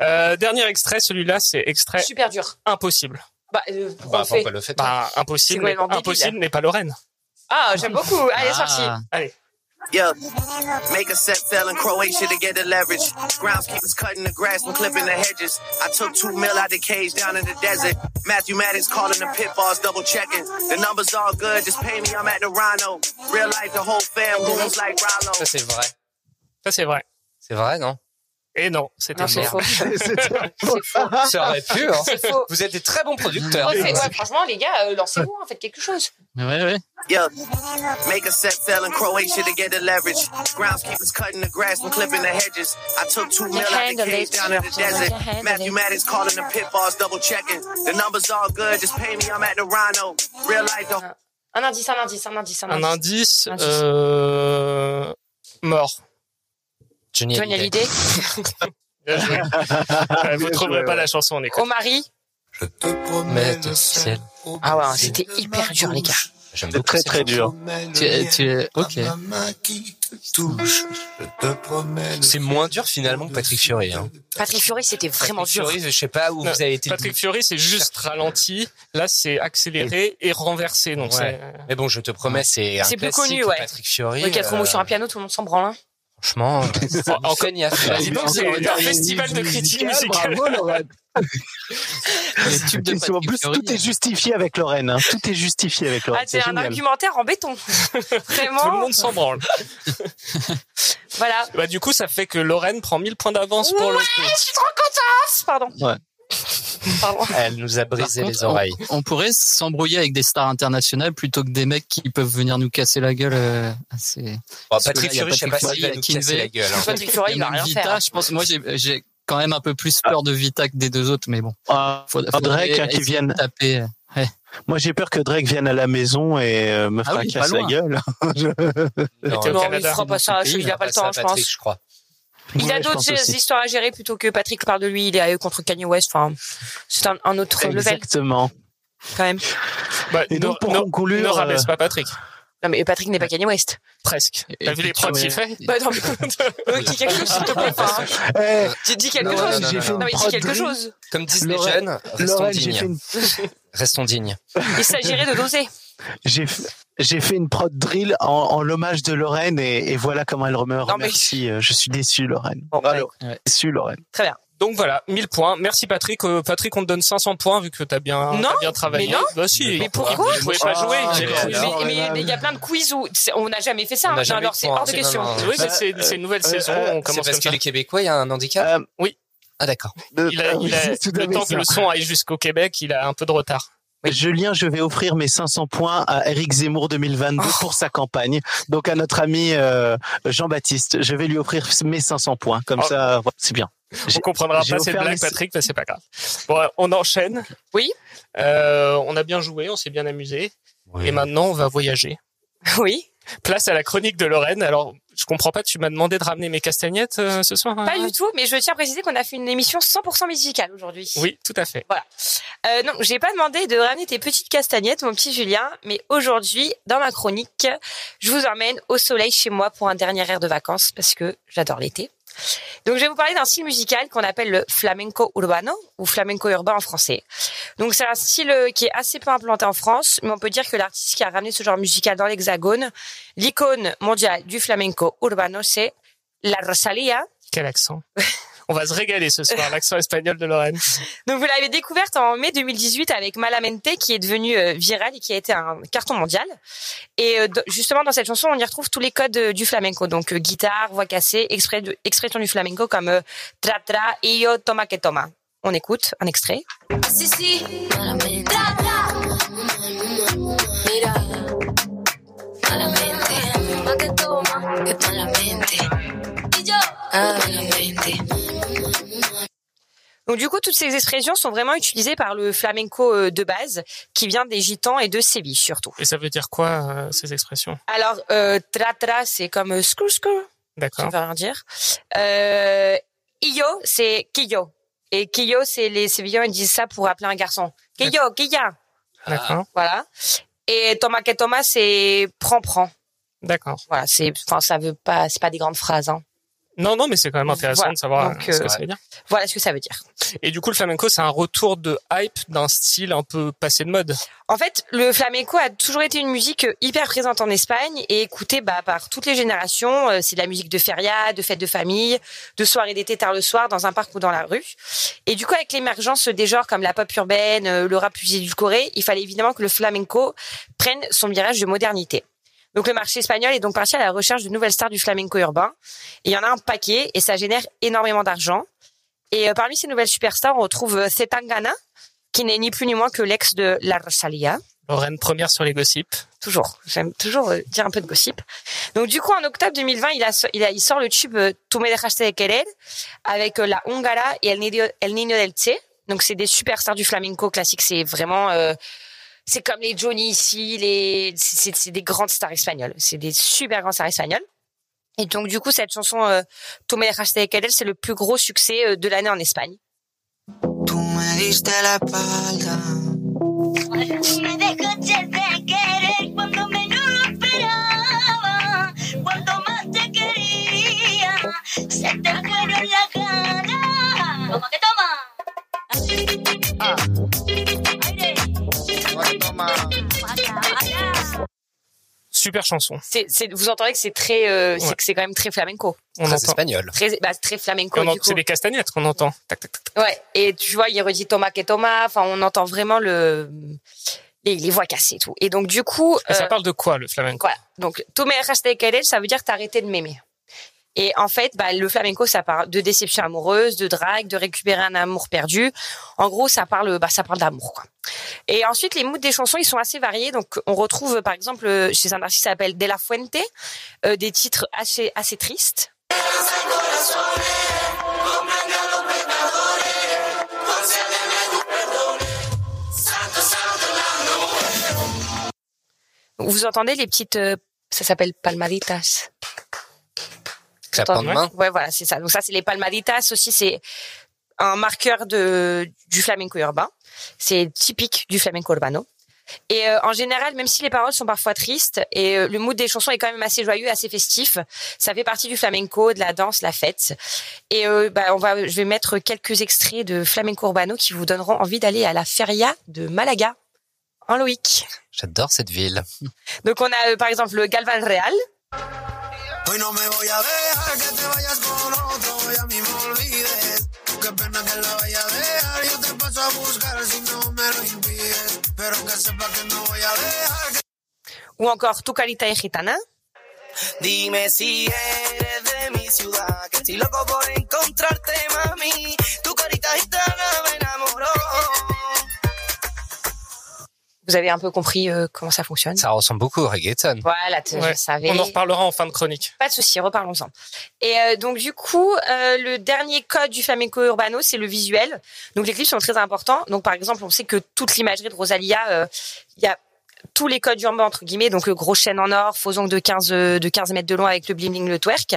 Euh, dernier extrait, celui-là, c'est extrait Super dur. impossible. Bah, euh, Bah, on le fait. pourquoi le fait Bah, impossible, mais- débile. impossible n'est pas Lorraine. Ah, j'aime beaucoup. Allez, c'est parti. Ah, Allez. Yeah. Make a set fell in Croatia to get the leverage. Groundskeepers cutting the grass and clipping the hedges. I took two mil out the cage down in the desert. Matthew Maddox calling the pit boss, double checking. The numbers all good, just pay me, I'm at the Rhino. Real life, the whole fam like Rollo. Ça c'est vrai. Ça, c'est vrai. C'est vrai, non? Et non, c'était Non, c'est merde. faux. Ça aurait pu, hein. C'est faux. Vous êtes des très bons producteurs. Ouais, c'est- ouais, franchement, les gars, euh, lancez-vous, hein, faites quelque chose. Ouais, ouais. Yeah. Make a set sail in Croatia to get the leverage. Groundskeepers cutting the grass and clipping the hedges. I took two mil out the cage down in the desert. calling the pit boss, double checking. The numbers all good, just pay me, I'm at the Rhino. Real life. Un indice, un indice, un indice, un Un indice. indice, euh, mort. Johnny Johnny Hallyday. Bien joué. Ouais, Vous trouverez pas la chanson en école. Omari. Mais de ciel. Ah ouais, c'était hyper dur, les gars. J'aime très très dur. Tu, tu, ok. C'est moins dur finalement que Patrick Fiori. Hein. Patrick Fiori, c'était vraiment Patrick dur. Fiori, je sais pas où Non, vous avez été. Patrick Fiori, c'est juste ralenti. Là, c'est accéléré et renversé. Donc, Ouais. Mais bon, je te promets, c'est un C'est plus classique, connu, ouais. Patrick Fiori. Le 4 mots euh, sur un piano, tout le monde s'en branle. hein. Franchement, euh, Feignasse. c'est. Dis donc, c'est un festival de critique musicale. Bravo, Lorraine. De en plus, tout est justifié avec Lorraine. hein. Tout est justifié avec Ah, Lorraine. c'est C'est un génial. argumentaire en béton. Vraiment. Tout le monde s'en branle. Voilà. Bah, du coup, ça fait que Lorraine prend 1000 points d'avance pour le Ouais, je suis trop contente. Pardon. Ouais. Pardon. Elle nous a brisé contre, les oreilles. On, on pourrait s'embrouiller avec des stars internationales plutôt que des mecs qui peuvent venir nous casser la gueule. euh, assez- Bon, Patrick là, il y a Fiori, je sais pas Patrick s'il va nous casser la gueule. hein. Patrick Fiori, il va rien Vita, faire. je pense, moi, j'ai, quand même un peu plus peur de Vita que des deux autres, mais bon. Ah, Faut, ah, Drake, faudrait hein, qui vienne. de taper. euh, ouais. Moi, j'ai peur que Drake vienne à la maison et euh, me Ah oui, fracasse la gueule. Non, au Non, Canada. il fera pas ça. Il a pas le temps, je pense. je crois. Il a Ouais, d'autres histoires à gérer plutôt que Patrick parle de lui. Il est contre Kanye West. Enfin, c'est un, un autre level Exactement. quand même. Bah, Et ne, donc, pour conclure, ne euh, rabaisse pas Patrick. Non, mais Patrick n'est pas Kanye West. Presque. T'as vu les prods qu'il fait Bah non, mais euh, dis quelque chose, s'il te plaît. Enfin, Eh, dis, quelque Non, chose. non, Non, mais dis quelque chose. Comme disent les jeunes, restons dignes. une, Restons dignes. Il s'agirait de doser. J'ai fait- j'ai fait une prod drill en, en l'hommage de Lorraine et, et voilà comment elle me mais- remercie. Euh, Je suis déçu, Lorraine. Bon, bah, Déçu, Lorraine. très bien. Donc voilà, 1000 points. Merci Patrick. Euh, Patrick, on te donne 500 points vu que t'as bien, Non, t'as bien travaillé. mais non. Bah si. Mais pourquoi Je pouvais pas Ah, jouer. mais alors, Mais mais- mais il y a plein de quiz où on n'a jamais fait ça. Hein. jamais Alors eu c'est hors de Non, question. non, non. Oui, mais Euh, c'est c'est une nouvelle euh, saison. euh, On C'est commence parce comme que les Québécois, il y a un handicap Euh, Oui. Ah d'accord. Le temps que le son aille jusqu'au Québec, il a un peu de retard. Julien, je vais offrir mes 500 points à Eric Zemmour 2022 Oh. pour sa campagne. Donc à notre ami euh, Jean-Baptiste, je vais lui offrir mes 500 points. Comme Oh. ça, voilà, c'est bien. On comprendra pas cette blague, mes- Patrick, mais c'est pas grave. Bon, on enchaîne. Oui. Euh, on a bien joué, on s'est bien amusé. Et maintenant, on va voyager. Oui. Place à la chronique de Lorraine. Alors, je comprends pas, tu m'as demandé de ramener mes castagnettes euh, ce soir Pas du tout, mais je tiens à préciser qu'on a fait une émission 100% musicale aujourd'hui. Oui, tout à fait. Voilà. Euh, non, j'ai pas demandé de ramener tes petites castagnettes, mon petit Julien, mais aujourd'hui, dans ma chronique, je vous emmène au soleil chez moi pour un dernier air de vacances parce que j'adore l'été. Donc, je vais vous parler d'un style musical qu'on appelle le flamenco urbano ou flamenco urbain en français. Donc, c'est un style euh, qui est assez peu implanté en France, mais on peut dire que l'artiste qui a ramené ce genre musical dans l'hexagone, l'icône mondiale du flamenco urbano, c'est la Rosalia, Quel accent. On va se régaler ce soir, l'accent espagnol de Lorraine. Donc vous l'avez découverte en mai 2018 avec Malamente qui est devenue euh, virale et qui a été un carton mondial. Et euh, justement dans cette chanson on y retrouve tous les codes euh, du flamenco donc euh, guitare, voix cassée, expression du flamenco comme euh, tra tra io toma que toma. On écoute un extrait. Sí, sí, malamente. Mira, malamente. Pa' que toma, que malamente. Y yo, ah, malamente. Donc du coup toutes ces expressions sont vraiment utilisées par le flamenco euh, de base qui vient des gitans et de Séville surtout. Et ça veut dire quoi, euh, ces expressions? Alors euh, tra tra c'est comme euh, skrou skrou Ça D'accord. ne veut rien dire. Euh, Iyo, c'est Quillo. Et Quillo, c'est les Sévillans, ils disent ça pour appeler un garçon. Quillo, Quilla. D'accord. Voilà. Et Thomas que Thomas, c'est prends, prends. D'accord. Voilà, c'est, enfin, ça veut pas, c'est pas des grandes phrases, hein. Non, non, mais c'est quand même intéressant Voilà. de savoir Donc, euh, ce euh, que ça veut dire. Voilà ce que ça veut dire. Et du coup, le flamenco, c'est un retour de hype d'un style un peu passé de mode. En fait, le flamenco a toujours été une musique euh, hyper présente en Espagne et écoutée bah, par toutes les générations. Euh, C'est de la musique de feria, de fêtes de famille, de soirées d'été tard le soir dans un parc ou dans la rue. Et du coup, avec l'émergence des genres comme la pop urbaine, euh, le rap plus édulcoré, il fallait évidemment que le flamenco prenne son virage de modernité. Donc le marché espagnol est donc parti à la recherche de nouvelles stars du flamenco urbain. Et il y en a un paquet et ça génère énormément d'argent. Et euh, parmi ces nouvelles superstars, on retrouve euh, Zetangana, qui n'est ni plus ni moins que l'ex de La Rosalia. Lorraine première sur les gossips. Toujours. J'aime toujours euh, dire un peu de gossip. Donc du coup, en octobre 2020, il, a, il, a, il sort le tube euh, Tu me dejaste de querer avec la Hongara et El Niño, El Niño del Che. Donc c'est des superstars du flamenco classique. C'est vraiment, c'est comme les Johnny ici, les, c'est c'est des grandes stars espagnoles. C'est des super grandes stars espagnoles. Et donc du coup, cette chanson euh, Tu me dejaste de querer, c'est le plus gros succès euh, de l'année en Espagne. Tú me diste la espalda. Super chanson. C'est, c'est, vous entendez que c'est très, euh, c'est Ouais. que c'est quand même très flamenco. On Très entend. espagnol. Très, bah, très flamenco. Et on en- du coup. C'est des castagnettes qu'on entend. Tac, tac, tac. Ouais. Et tu vois, il redit Thomas que Thomas. Enfin, on entend vraiment le, les, les voix cassées et tout. Et donc, du coup, Et ça euh, parle de quoi, le flamenco? voilà. Donc, de querer, ça veut dire t'arrêter de m'aimer. Et en fait, bah, le flamenco, ça parle de déception amoureuse, de drague, de récupérer un amour perdu. En gros, ça parle, bah, ça parle d'amour. Et ensuite, les moods des chansons, ils sont assez variés. Donc, on retrouve, par exemple, euh, chez un artiste qui s'appelle De La Fuente, euh, des titres assez, assez tristes. Vous entendez les petites, euh, ça s'appelle palmaditas. Clapement de main. Ouais, voilà, c'est ça. Donc ça, c'est les palmaditas aussi. C'est un marqueur de du flamenco urbain. C'est typique du flamenco urbano. Et euh, en général, même si les paroles sont parfois tristes, et euh, le mood des chansons est quand même assez joyeux, assez festif, ça fait partie du flamenco, de la danse, la fête. Et euh, bah, on va, je vais mettre quelques extraits de flamenco urbano qui vous donneront envie d'aller à la feria de Malaga, en Loïc. J'adore cette ville. Donc on a euh, par exemple le Galvan Real. Hoy no me voy a dejar que te vayas con otro y a mí me olvides. Qué pena que la vaya a dejar, yo te paso a buscar si no me lo impides. Pero que sepa que no voy a dejar que... Ou encore Tu Carita y Gitana. Dime si eres de mi ciudad, que estoy loco por encontrarte, mami. Tu carita gitana Vous avez un peu compris euh, comment ça fonctionne. Ça ressemble beaucoup au reggaeton. Voilà, tu- Ouais. je savais. On en reparlera en fin de chronique. Pas de souci, reparlons-en. Et euh, donc du coup, euh, le dernier code du flamenco urbano, c'est le visuel. Donc les clips sont très importants. Donc par exemple, on sait que toute l'imagerie de Rosalia, euh, il y a tous les codes urbains entre guillemets, donc le gros chaîne en or, faux ongles de 15 euh, de 15 mètres de long avec le bling bling, le twerk.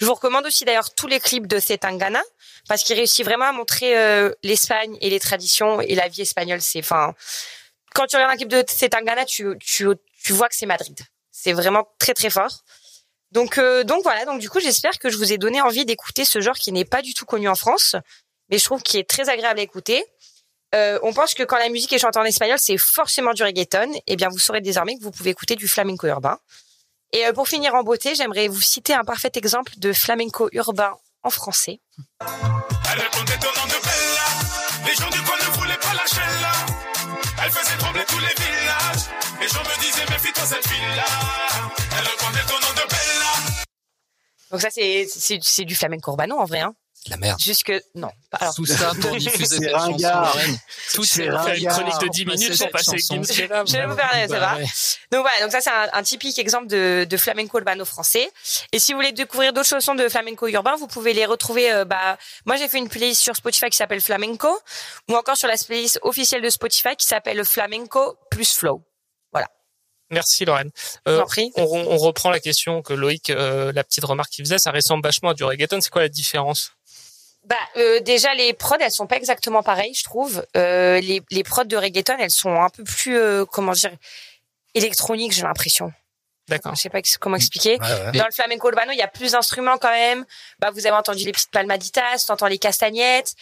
Je vous recommande aussi d'ailleurs tous les clips de Setangana parce qu'il réussit vraiment à montrer euh, l'Espagne et les traditions et la vie espagnole. C'est enfin quand tu regardes un clip de Setangana, tu tu tu vois que c'est Madrid. C'est vraiment très très fort. Donc euh, donc voilà, donc du coup, j'espère que je vous ai donné envie d'écouter ce genre qui n'est pas du tout connu en France, mais je trouve qu'il est très agréable à écouter. Euh, on pense que quand la musique est chantée en espagnol, c'est forcément du reggaeton. Eh bien, vous saurez désormais que vous pouvez écouter du flamenco urbain. Et euh, pour finir en beauté, j'aimerais vous citer un parfait exemple de flamenco urbain en français. Elle faisait trembler tous les villages. Les gens me disaient, méfie-toi cette fille-là. Elle répondait au nom de Bella. Donc ça, c'est du flamenco urbano en vrai. Hein. De la merde. Jusque non. pas- Alors, Tout ça pour diffuser cette chanson. Tout C'est une chronique de 10 Passer minutes pour passer. Gims. Je vais vous faire ça va. Donc voilà, donc ça c'est un, un typique exemple de, de flamenco urbano français. Et si vous voulez découvrir d'autres chansons de flamenco urbain, vous pouvez les retrouver. euh, bah, moi j'ai fait une playlist sur Spotify qui s'appelle Flamenco, ou encore sur la playlist officielle de Spotify qui s'appelle Flamenco plus Flow. Voilà. Merci Lorraine. Euh, on, on reprend la question que Loïc, euh, la petite remarque qu'il faisait, ça ressemble vachement à du reggaeton. C'est quoi la différence? Bah euh, déjà les prods elles sont pas exactement pareilles, je trouve. Euh, les les prods de reggaeton elles sont un peu plus euh, comment dire électroniques, j'ai l'impression. D'accord. Je sais pas comment expliquer. Ouais, ouais. Dans le flamenco urbano, il y a plus d'instruments quand même. Bah, vous avez entendu les petites palmaditas, t'entends les castagnettes.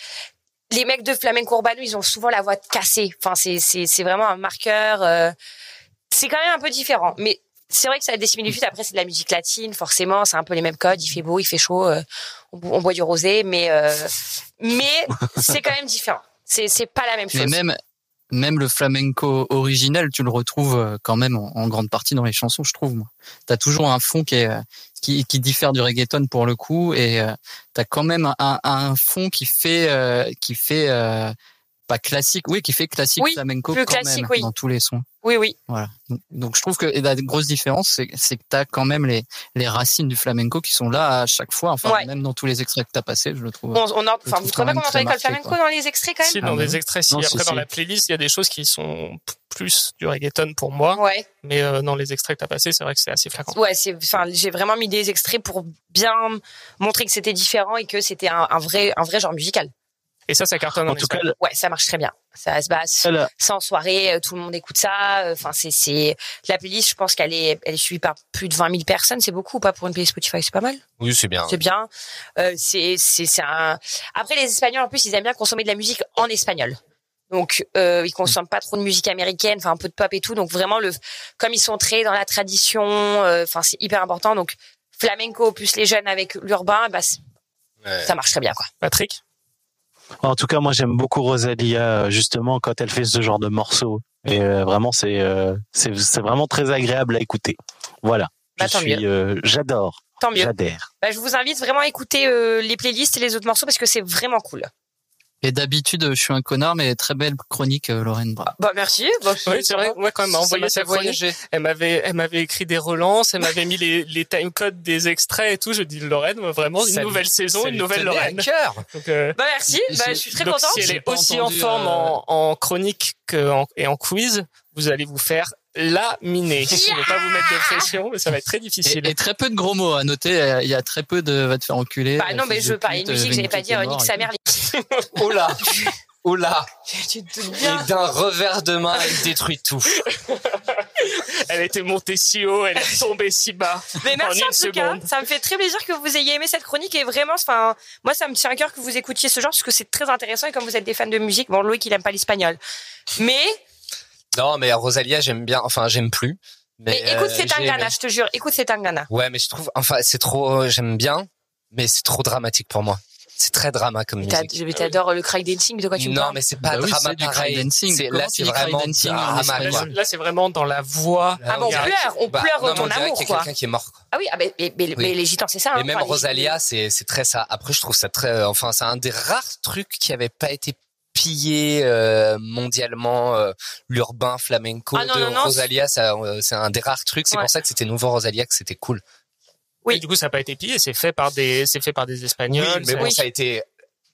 Les mecs de flamenco urbano, ils ont souvent la voix cassée. Enfin, c'est c'est c'est vraiment un marqueur. euh, C'est quand même un peu différent, mais c'est vrai que ça a des similitudes. Après, c'est de la musique latine, forcément, c'est un peu les mêmes codes. Il fait beau, il fait chaud, euh, on, bo- on boit du rosé, mais euh, mais c'est quand même différent. C'est c'est pas la même Mais chose. même, même le flamenco originel, tu le retrouves euh, quand même en, en grande partie dans les chansons, je trouve. T'as toujours un fond qui est euh, qui, qui diffère du reggaeton pour le coup, et euh, t'as quand même un, un fond qui fait euh, qui fait euh, pas classique, oui, qui fait classique Oui, flamenco plus quand classique, même oui. dans tous les sons. Oui, oui. Voilà. Donc, donc, je trouve que la grosse différence, c'est, que t'as quand même les les racines du flamenco qui sont là à chaque fois. Enfin, Ouais. même dans tous les extraits que t'as passés, je le trouve. On, on en, enfin, trouve vous quand trouvez pas même comment on très entend l'école flamenco quoi. dans les extraits quand même Si, Ah dans bah les oui. extraits, si. Non, Après, si, dans si. la playlist, il y a des choses qui sont plus du reggaeton pour moi. Ouais. Mais euh, dans les extraits que t'as passés, c'est vrai que c'est assez flagrant. Ouais, c'est, enfin, j'ai vraiment mis des extraits pour bien montrer que c'était différent et que c'était un, un vrai, un vrai genre musical. Et ça, ça cartonne en, En tout cas. Ouais, ça marche très bien. Ça se passe. Elle a- Ça en soirée, euh, tout le monde écoute ça. euh, Enfin, c'est, c'est la playlist. Je pense qu'elle est, elle est suivie par plus de 20 000 personnes. C'est beaucoup ou pas pour une playlist Spotify? C'est pas mal. Oui, c'est bien. C'est bien. Euh, c'est, c'est, c'est un. Après, les Espagnols en plus, ils aiment bien consommer de la musique en espagnol. Donc, euh, ils consomment pas trop de musique américaine, enfin un peu de pop et tout. Donc vraiment, le, comme ils sont très dans la tradition, euh, enfin c'est hyper important. Donc flamenco plus les jeunes avec l'urbain, bah Ouais. ça marche très bien quoi. Patrick? En tout cas, moi j'aime beaucoup Rosalia euh, justement quand elle fait ce genre de morceaux. Et euh, vraiment, c'est euh, c'est vraiment très agréable à écouter. Voilà. Bah, j'adore. Tant mieux. J'adhère. Bah, je vous invite vraiment à écouter les playlists et les autres morceaux parce que c'est vraiment cool. Et d'habitude, je suis un connard, mais très belle chronique, euh, Lorraine Bras. Bah merci. Bah, Oui, c'est vrai. Ouais, quand elle m'a Ça envoyé sa chronique, voyager. elle m'avait, elle m'avait écrit des relances, elle m'avait mis les, les timecodes des extraits et tout. Je dis Lorraine, moi, vraiment, une Ça lui- nouvelle saison, une nouvelle tenait à Lorraine. cœur. Donc, euh, Bah merci. Bah, je suis très donc, contente. si elle est aussi entendu, en forme euh, en, en chronique que en- et en quiz, vous allez vous faire laminer. Je ne vais pas vous mettre de pression, mais ça va être très difficile. Et, et très peu de gros mots à noter. euh, Il y a très peu de va te faire enculer. Bah non, euh, mais je veux parler de musique, euh, j'allais pas dire nique sa et mère. Oh là, oh là. Tu te doutes Et bien. d'un revers de main, elle détruit tout. Elle était montée si haut, elle est tombée si bas. Mais merci en en, une tout cas. Ça me fait très plaisir que vous ayez aimé cette chronique et vraiment, enfin, moi, ça me tient à cœur que vous écoutiez ce genre parce que c'est très intéressant et comme vous êtes des fans de musique, bon, Loïc, il aime pas l'espagnol. Mais, Non, mais Rosalia, j'aime bien. Enfin, j'aime plus. Mais, mais écoute, euh, c'est aimé. je te jure. Écoute, c'est un Ghana. Ouais, mais je trouve, enfin, c'est trop, j'aime bien, mais c'est trop dramatique pour moi. C'est très drama comme T'as- musique. mais T'adores le cry dancing, de quoi tu me Non, parles mais c'est pas Bah oui, drama c'est du cry pareil. dancing. Là, c'est vraiment dancing drama, espagnol quoi. Là, c'est vraiment dans la voix. Ah, mais on pleure, on Bah, pleure non, mais ton on amour, qu'il y a quoi. quelqu'un qui est mort. quoi. Ah oui, ah, mais, mais, mais- Oui. mais les gitans, c'est ça. Et hein, même enfin, les- Rosalia, c'est c'est très ça. Après, je trouve ça très, enfin, c'est un des rares trucs qui avait pas été pillé euh, mondialement euh, l'urbain flamenco Ah non, de non, non, Rosalia ça euh, c'est un des rares trucs c'est Ouais. pour ça que c'était nouveau Rosalia que c'était cool Oui. Et du coup, ça n'a pas été pillé, c'est fait par des, c'est fait par des Espagnols. oui mais c'est- bon ça a été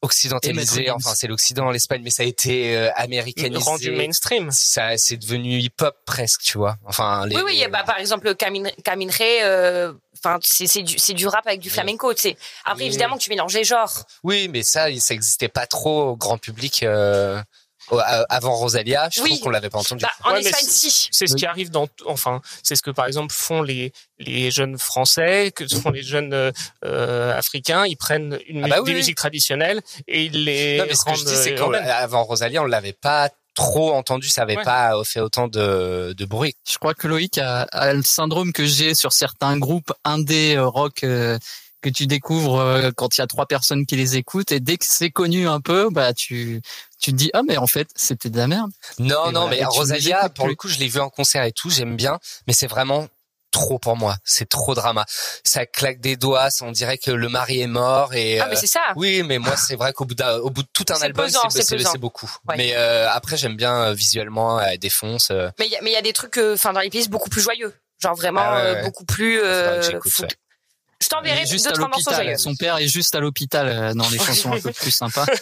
occidentalisé enfin c'est l'Occident l'Espagne mais ça a été euh, américanisé rendu mainstream. ça c'est devenu hip hop presque tu vois enfin les, Oui, oui, bah, par exemple, Camine Ray, euh, enfin, c'est, c'est du, c'est du rap avec du flamenco, tu sais. Après, Oui. évidemment, que tu mélanges les genres. oui mais ça ça existait pas trop au grand public euh, avant Rosalia je Oui. trouve qu'on l'avait pas entendu Bah, en Ouais, Espagne, c'est- si. C'est ce qui arrive dans, enfin, c'est ce que par exemple font les les jeunes français, que font les jeunes euh, euh, africains. Ils prennent une, Ah bah oui, des oui. musiques traditionnelles et ils les Non, mais ce que je dis, c'est euh, qu'avant Rosalia, on l'avait pas trop entendu, ça avait Ouais. pas fait autant de, de bruit. Je crois que Loïc a, a le syndrome que j'ai sur certains groupes indé euh, rock euh, que tu découvres euh, quand il y a trois personnes qui les écoutent et dès que c'est connu un peu, bah tu tu te dis ah mais en fait c'était de la merde. Non, Et non, voilà. mais Rosalia, pour plus. le coup, je l'ai vu en concert et tout, j'aime bien, mais c'est vraiment trop pour moi. C'est trop drama. Ça claque des doigts, on dirait que le mari est mort et. Ah, mais euh, c'est ça. Oui, mais moi, c'est vrai qu'au bout, d'un- au bout de tout un album, c'est beaucoup. Ouais. Mais euh, après, j'aime bien euh, visuellement, elle défonce. euh, Mais il y a, mais il y a des trucs, euh, enfin, dans les playlists beaucoup plus joyeux. Genre vraiment Ah ouais, euh, ouais. beaucoup plus. Euh, faut-. Je t'enverrai deux à trois morceaux joyeux. Son père est juste à l'hôpital euh, dans les chansons un peu plus sympas.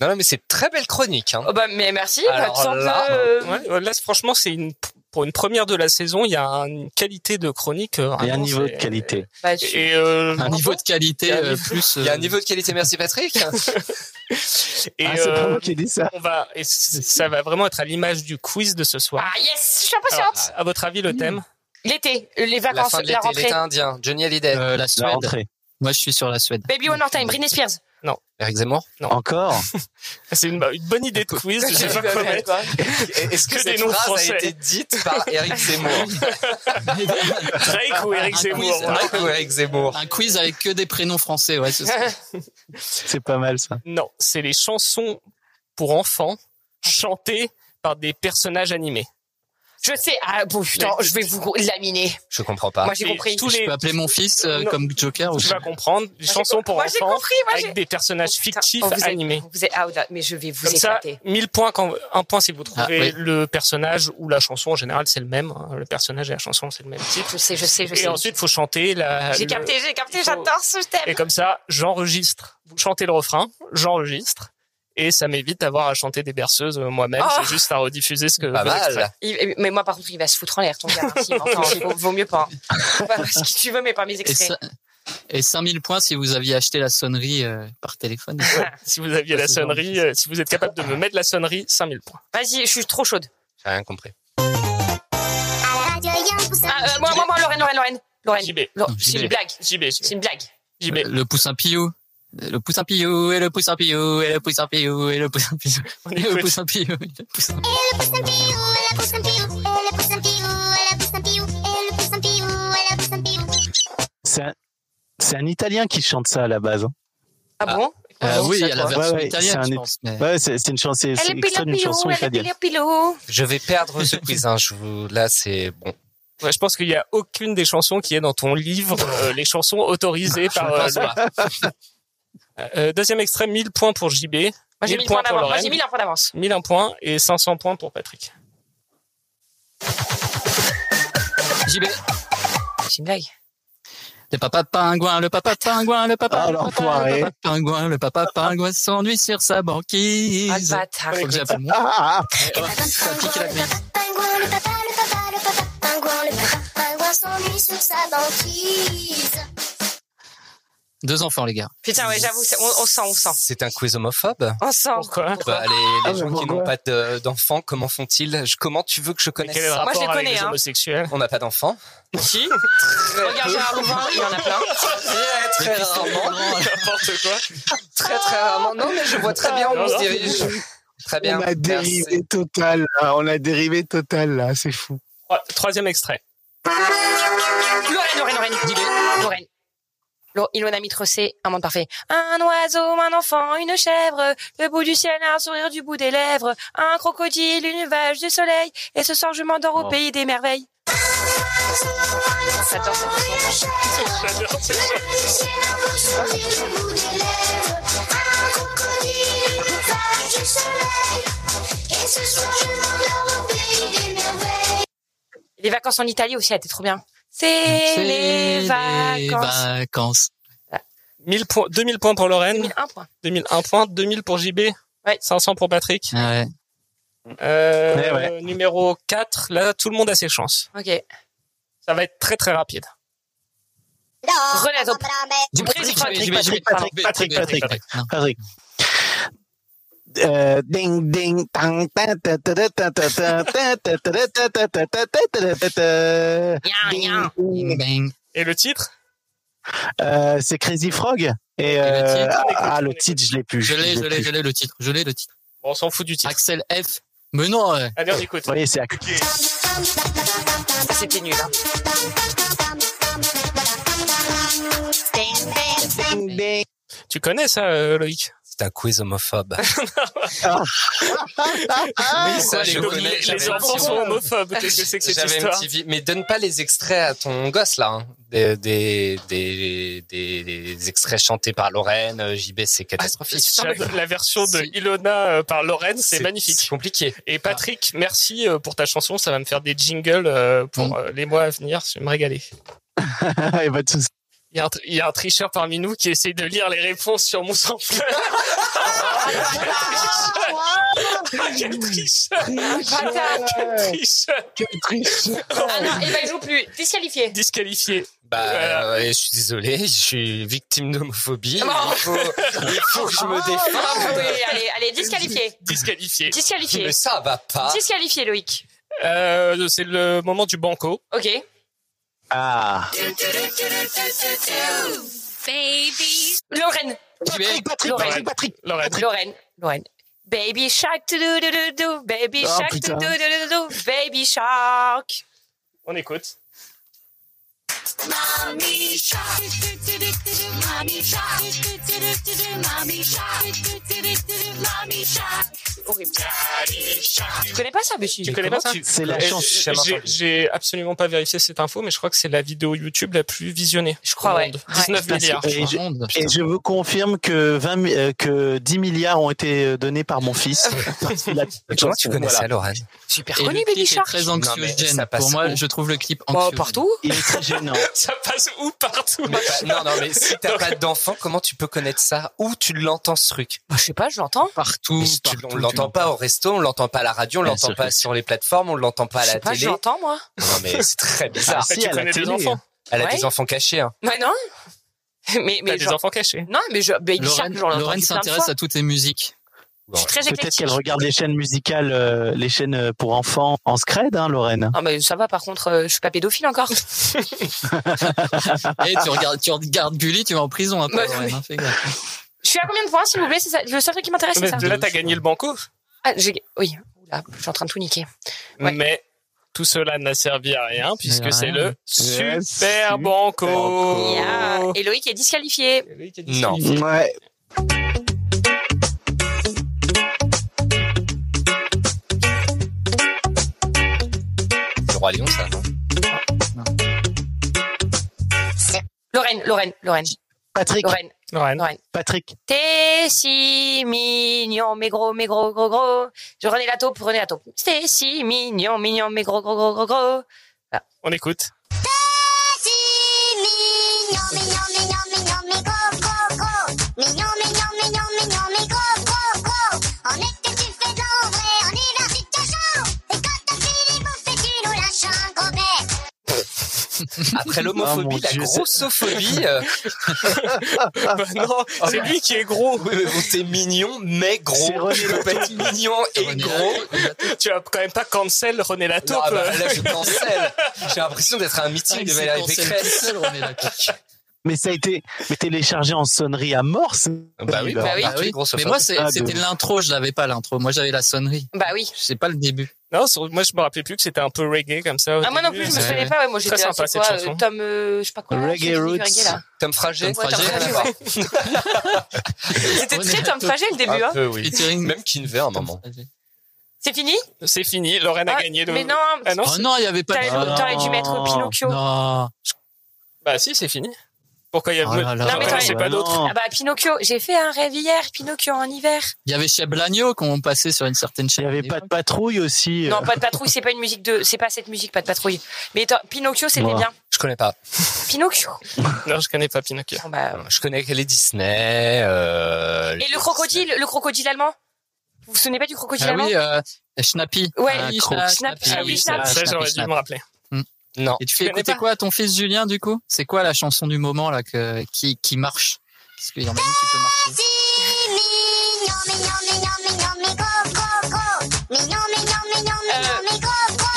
Non, non, mais c'est très belle chronique. Hein. Oh bah mais merci. bah, Alors sens là, que, euh, Ouais, ouais, là, franchement, c'est une pour une première de la saison, il y a une qualité de chronique. euh, Il y a un vraiment, niveau de qualité. bah, Et euh, Un niveau de qualité euh, plus. Il y a un euh, niveau de qualité, merci Patrick. et Ah, c'est pas euh, moi qui ai dit ça. on va et ça va vraiment être à l'image du quiz de ce soir. Ah yes, je suis Alors, impatiente. à votre avis, le thème? L'été, les La vacances, fin de la, l'été, rentrée. l'été indien, Johnny Hallyday, euh, la La Suède. rentrée. Moi je suis sur la Suède. Baby One More Time, Britney Spears. Eric Zemmour. Encore C'est une, une bonne idée de quiz. Je sais pas quoi mettre. Est-ce que, Que des cette noms phrase français. a été dite par Eric Zemmour Drake ou Eric Un Zemmour. quiz, Drake ou Eric Zemmour Un quiz avec que des prénoms français, ouais, c'est ça. C'est pas mal ça. Non, c'est les chansons pour enfants chantée par des personnages animés. Je sais. Ah bon, putain, je vais vous laminer. Je comprends pas. Moi, j'ai Et compris. tous Je les- peux appeler mon fils euh, Non. comme Joker Tu aussi. vas comprendre, des chansons pour moi, j'ai enfants compris, moi, j'ai- avec des personnages fictifs Oh, vous êtes- animés. Vous êtes out, mais je vais vous Comme ça, éclater. 1000 points quand, un point si vous trouvez Ah, oui. le personnage ou la chanson. En général, c'est le même. hein. Le personnage et la chanson, c'est le même titre. Je sais, je sais, je Et sais. ensuite, faut chanter la. J'ai le- capté, j'ai capté, faut- j'adore ce thème. Et comme ça, j'enregistre. Vous chantez le refrain, j'enregistre. Et ça m'évite d'avoir à chanter des berceuses euh, moi-même. Oh. J'ai juste à rediffuser ce que. Pas mal. Il- mais moi, par contre, il va se foutre en l'air, ton gars. Vaut, vaut mieux pas. ce que tu veux, mais pas mes Et, extraits. et 5000 points si vous aviez acheté la sonnerie euh, par téléphone. Si vous aviez Ça, la sonnerie, euh, si vous êtes capable de me mettre la sonnerie, 5000 points. Vas-y, je suis trop chaude. J'ai rien compris. Ah, euh, moi, moi, moi, Lorraine, Lorraine, Lorraine. Lorraine. JB. C'est une blague. JB, C'est une blague. JB. Euh, Le poussin Piou. Le poussin Piou, et le poussin Piou, et le poussin Piou, et le poussin Piou. On Et le écoute. poussin Piou, et le poussin C'est un, c'est un Italien qui chante ça à la base. hein. Ah bon Euh, oui, il y a la Ouais, version ouais, italienne, c'est je un- pense. mais- Ouais, c'est une chanson, c'est extrait d'une chanson italienne. Je vais perdre ce quiz. Hein. Je vous... Là, c'est bon. Ouais, je pense qu'il n'y a aucune des chansons qui est dans ton livre, euh, les chansons autorisées par euh. Euh, deuxième extrait, 1000 points pour JB, Moi, j'ai 1000 mis le points point pour d'avance. Moi, j'ai mis un point d'avance. 1001 points et 500 points pour Patrick. JB. C'est une blague. Le papa pingouin, le papa pingouin, le papa, Ah, le papa, le papa pingouin, le papa pingouin s'ennuie sur sa Ah, le banquise. bâtard. Faut que j'appelle mon. Ah, ah, Eh, ouais, ça a piqué la grille. Deux enfants, les gars. Putain, ouais, j'avoue, on, on sent, on sent. C'est un quiz homophobe. On sent. Pourquoi Bah, les, les Ah, gens qui n'ont pas de- d'enfants, comment font-ils? Je- Comment tu veux que je connaisse quel est le Moi, je les connais, les hein. homosexuels? On n'a pas d'enfants. Si. Regarde Gérard Louvain, il y en a plein. Très, très rarement. N'importe quoi. Très, très rarement. Non, mais je vois très bien où on se dirige. Très bien. On a Merci. dérivé total, là. On a dérivé total, là. C'est fou. Trois- Troisième extrait. Lorraine, Lorraine, Lorraine. Dis-le. Lorraine. Lo- Ilona Mitrocé, un monde parfait. Un oiseau, un enfant, une chèvre, le bout du ciel, un sourire du bout des lèvres, un crocodile, une vache du soleil, et ce soir je m'endors au Oh. pays des merveilles. J'adore cette chanson. J'adore cette chanson. Les vacances en Italie aussi, c'était trop bien. C'est les vacances. vacances. 1000 points, 2000 points pour Lorraine, 2001 points. 2001 points, 2000 pour JB, Ouais. 500 pour Patrick. Ah ouais. Euh, Ouais, ouais. Numéro 4, là, tout le monde a ses chances. Ok. Ça va être très très rapide. Top. Du Patrick, Patrick, Patrick, Patrick, Patrick, Patrick, Patrick. Non. Patrick ding ding tang tang Et le titre C'est Crazy Frog. Ah le titre je l'ai plus. Je l'ai je l'ai je l'ai le titre je l'ai le titre. On s'en fout du titre. Axel F. Mais non. Allez écoute. C'était nul. Tu connais ça Loïc c'est un quiz homophobe. Ah. Oui, ça, je Donc, connais. Les, les enfants sont homophobes. Qu'est-ce que c'est que cette histoire. Mais donne pas les extraits à ton gosse, là. hein. Des, des, des, des, des extraits chantés par Lorraine, euh, JB, c'est catastrophique. J'adore La version de Ilona euh, par Lorraine, c'est magnifique. C'est compliqué. Et Patrick, merci euh, pour ta chanson. Ça va me faire des jingles pour euh, les mois à venir. Je vais me régaler. Et pas de souci. Il y, a un, tr- il y a un tricheur parmi nous qui essaye de lire les réponses sur mon sampleur. Quel tricheur Bâtard. Quel tricheur Quel tricheur. Ah non, et ben, il joue plus. Disqualifié. Disqualifié. Bah, euh, je suis désolé, je suis victime d'homophobie. Il faut, il faut que je me Ah défende. oui, allez, allez, disqualifié. Disqualifié. Disqualifié. Mais ça va pas. Disqualifié, Loïc. Euh, c'est le moment du banco. Ok. Ah. Baby. Lorraine. Patrick, Patrick, Lorraine. Patrick. Lorraine. Lorraine. Lorraine. Baby shark, do do do do, baby Oh, shark, do putain. do do do, baby shark. On écoute. Mommy shark. Mommy shark. Mommy shark. Mommy shark. Horrible. Tu connais pas ça, si. Tu connais pas ça C'est la Et chanson. j'ai- absolument pas vérifié cette info, mais je crois que c'est la vidéo YouTube la plus visionnée. Je crois, ouais. monde. Ouais. 19 Putain, milliards. Et je, vous confirme que 20, mi- euh, que 10 milliards ont été donnés par mon fils. Comment tu connais ça, Lorraine Super connu, Baby Shark. très anxiogène. ça passe Pour moi, je trouve le clip Bah, anxiogène. partout. Il est très gênant. Ça passe où partout Non, non, mais si t'as pas d'enfant, comment tu peux connaître ça? Où tu l'entends ce truc? Bah, je sais pas, je l'entends. Partout. Tu- On l'entend pas au resto, on l'entend pas à la radio, on l'entend pas sur les plateformes, on l'entend pas à la télé. l'entends, moi. Non, mais c'est très bizarre. Ah, si, tu connais des enfants. Elle a Ouais. des enfants cachés. Hein. Ouais, non. Mais, mais des enfants cachés. Non, mais je, Shark, Lorraine, s'intéresse à toutes les musiques. Je suis très Peut-être qu'elle regarde les chaînes musicales, euh, les chaînes euh, pour enfants en scred, hein, Lorraine. Ah, mais ça va, par contre, euh, je suis pas pédophile encore. Et tu regardes, tu regardes Gulli, tu vas en prison après, Bah, Lorraine, hein, fais gaffe. Je suis à combien de points, s'il vous plaît? C'est ça. Le seul truc qui m'intéresse, c'est Mais ça. là, t'as gagné le banco. Ah, j'ai, oui. Oula, je suis en train de tout niquer. Ouais. Mais tout cela n'a servi à rien puisque c'est le super banco. Yeah. Et Loïc est disqualifié. Non. Ouais. Le roi lion, ça. non? Lorraine, Lorraine, Lorraine, Patrick, Lorraine, Lorraine. Lorraine. Patrick. T'es si mignon, mais gros, mais gros, gros, gros. Je René la taupe, René la taupe. T'es si mignon, mignon, mais gros, gros, gros, gros, gros. On écoute. Si mignon, mignon, mignon, mignon, Après l'homophobie, mon la Dieu. grossophobie. euh, Bah non, c'est lui qui est gros. Oui, mais bon, t'es mignon, mais gros. C'est René Tu peux pas être mignon et René gros. Tu vas quand même pas cancel René Lataupe. ah bah, là, je cancelle. J'ai l'impression d'être à un meeting de Valérie cancel Pécresse. René. Mais ça a été mais téléchargé en sonnerie à mort. Bah oui, Bah oui. bah oui, Mais moi, c'est- Ah, c'était de- l'intro, je l'avais pas l'intro. Moi, j'avais la sonnerie. Bah oui. Je sais pas le début. Non, sur- moi je me rappelais plus que c'était un peu reggae comme ça. Ah, moi non plus, je me souvenais ouais. pas. Ouais, moi, j'étais sympa, quoi, cette euh, chanson. Tom, euh, je sais pas quoi. Reggae Roots. reggae, là. Tom Frager. Tom ouais. C'était très Tom. Frager, le début, Un hein. peu, oui. Même Kinvey à un moment. C'est fini? C'est fini, Lorraine a Ah, gagné le. Mais non. Ah non, Oh non, il y avait pas de... T'aurais- t'aurais dû mettre Pinocchio. Non. Bah si, c'est fini. Pourquoi il y a Oh là là. Non, mais t'aurais- pas d'autres. Non. Ah bah, Pinocchio. J'ai fait un rêve hier, Pinocchio en hiver. Il y avait chez Blagno qu'on passait sur une certaine Il chaîne. y avait pas de patrouille aussi. euh. Non, pas de patrouille, c'est pas une musique de, c'est pas cette musique, pas de patrouille. Mais Pinocchio, c'était bien. Je connais pas. Pinocchio. Non, je connais pas Pinocchio. Bon, bah, Je connais les Disney. Euh, Et le crocodile, le crocodile allemand? Vous vous souvenez pas du crocodile Ah allemand? oui, euh, Schnappy. Ouais, Ah, Cro- Schna- Schnappy, Ah oui, Schnappy, ça, ça, j'aurais dû me rappeler. Non. Et tu fais écouter quoi à ton fils Julien du coup? C'est quoi la chanson du moment là que qui qui marche? Parce qu'il y en a une qui peut marcher.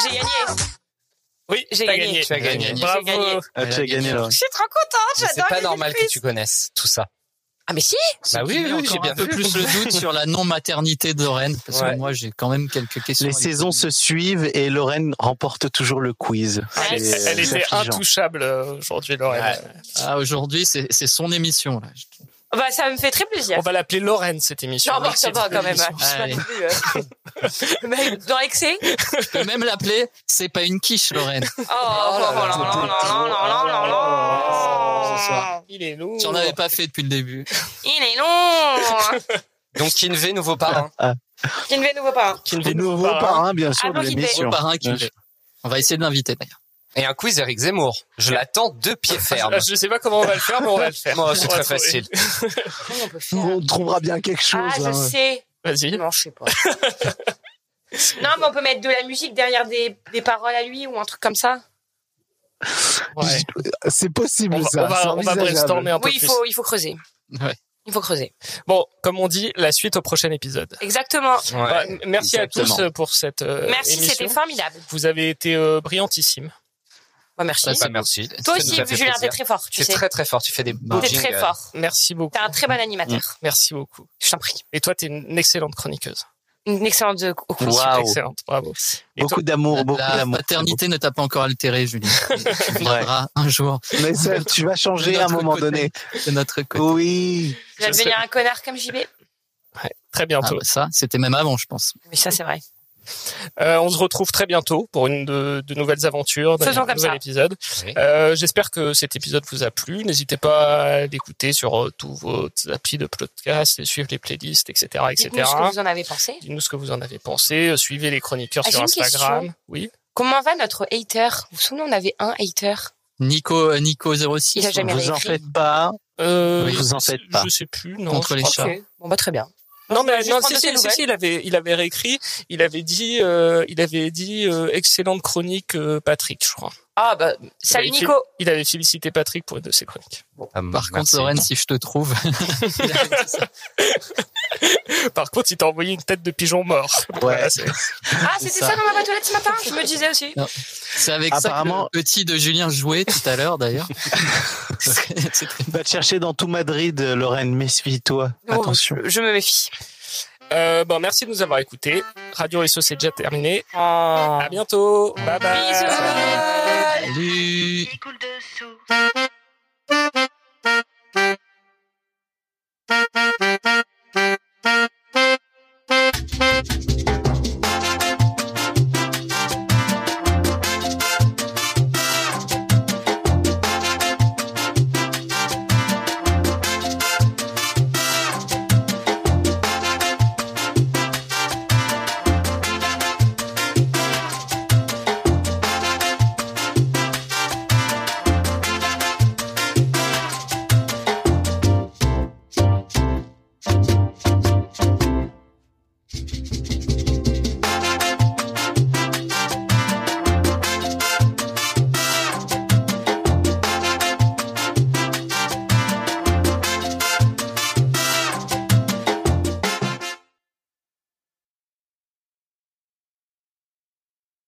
J'ai gagné. Oui, J'ai gagné. gagné. Tu as gagné. Bravo. gagné. Ah, tu as gagné là. Je suis trop contente, C'est pas normal que tu connaisses tout ça. Ah, mais si! Bah oui, j'ai bien un peu plus le doute sur la non-maternité de Lorraine. Parce Ouais. que moi, j'ai quand même quelques questions. Les saisons se suivent et Lorraine remporte toujours le quiz. Elle, était affligeant. intouchable euh, aujourd'hui, Lorraine. Ah, aujourd'hui, c'est c'est son émission là. Bah, ça me fait très plaisir. On va l'appeler Lorraine cette émission. Non, bah, Le ça va quand même. hein. Je suis pas plus, euh, dans l'excès. Je peux même l'appeler. C'est pas une quiche, Lorraine. Oh, oh, là là, là, là, là, là, là, là. Ce soir. Il est lourd. Tu en avais pas fait depuis le début. Il est long. Donc Kinvey, nouveau parrain. Kinvey nouveau parrain. Kinvey, Et nouveau parrain, bien sûr, Ah, de l'émission. Parrain. On va essayer de l'inviter d'ailleurs. Et un quiz Eric Zemmour. Je l'attends de pied ferme. Je sais pas comment on va le faire, mais on va le faire. Moi, c'est très trouver. facile. On peut faire On trouvera bien quelque chose. Ah, je hein. sais. Vas-y. Non, je sais pas. non, mais on peut mettre de la musique derrière des, des paroles à lui ou un truc comme ça. Ouais. C'est possible On va, ça. on va, on brainstormer un peu Oui, il plus. faut, il faut creuser. Ouais. Il faut creuser. Bon, comme on dit, la suite au prochain épisode. Exactement. Bah, merci à tous euh, pour cette euh, Merci, c'était formidable. Vous avez été euh, brillantissime. Bah, merci. Bah, merci. Toi aussi, Julien, t'es très fort, tu sais. très très fort. Tu fais des T'es très jingles. fort. Merci beaucoup. T'es un très bon animateur. Merci beaucoup. Je t'en prie. Et toi, t'es une excellente chroniqueuse. Une excellente. Waouh. Excellente, bravo. Et Beaucoup d'amour, beaucoup La d'amour. paternité ne t'a pas encore altéré, Julien. Tu viendras un jour Mais ça, tu vas changer à un moment côté. donné. de notre côté. Oui. Tu vas devenir un connard comme JB. Ouais, très bientôt. Ah bah ça, c'était même avant, je pense. Mais ça, c'est vrai. Euh, on se retrouve très bientôt pour une de, de nouvelles aventures, d'un nouvel épisode. Oui. Euh, J'espère que cet épisode vous a plu. N'hésitez pas à l'écouter sur euh, tous vos applis de podcast, et suivre les playlists, etc., etc. Dites-nous ce que vous en avez pensé. Dites-nous ce que vous en avez pensé. Suivez les chroniqueurs Ah, sur Instagram. Oui. Comment va notre hater? Vous vous souvenez, on avait un hater. Nico, Nico 06. Il a jamais Vous en réécrit. faites pas. Euh, Vous en faites pas. Je sais plus. Non. Contre les chats. Bon, bah, très bien. Non, mais non, si, si, il avait, il avait réécrit. Il avait dit, euh, il avait dit euh, excellente chronique, euh, Patrick, je crois. Ah, bah, salut Nico. Il avait félicité Patrick pour une de ses chroniques. Ah, Par contre, Lorraine, si je te trouve, Par contre, il t'a envoyé une tête de pigeon mort. Voilà, c'est- Ah, c'était ça. ça dans ma boîte aux lettres ce matin? Je me disais aussi. C'est avec Apparemment- ça que le petit de Julien jouait tout à l'heure d'ailleurs. Va te chercher dans tout Madrid, Lorraine. Méfie-toi. Oh, Attention. je, je me méfie. Euh, bon, merci de nous avoir écoutés. Radio Risso, c'est déjà terminé. Oh. À bientôt. Bye bye. Bisous. Salut. Qui coule dessous.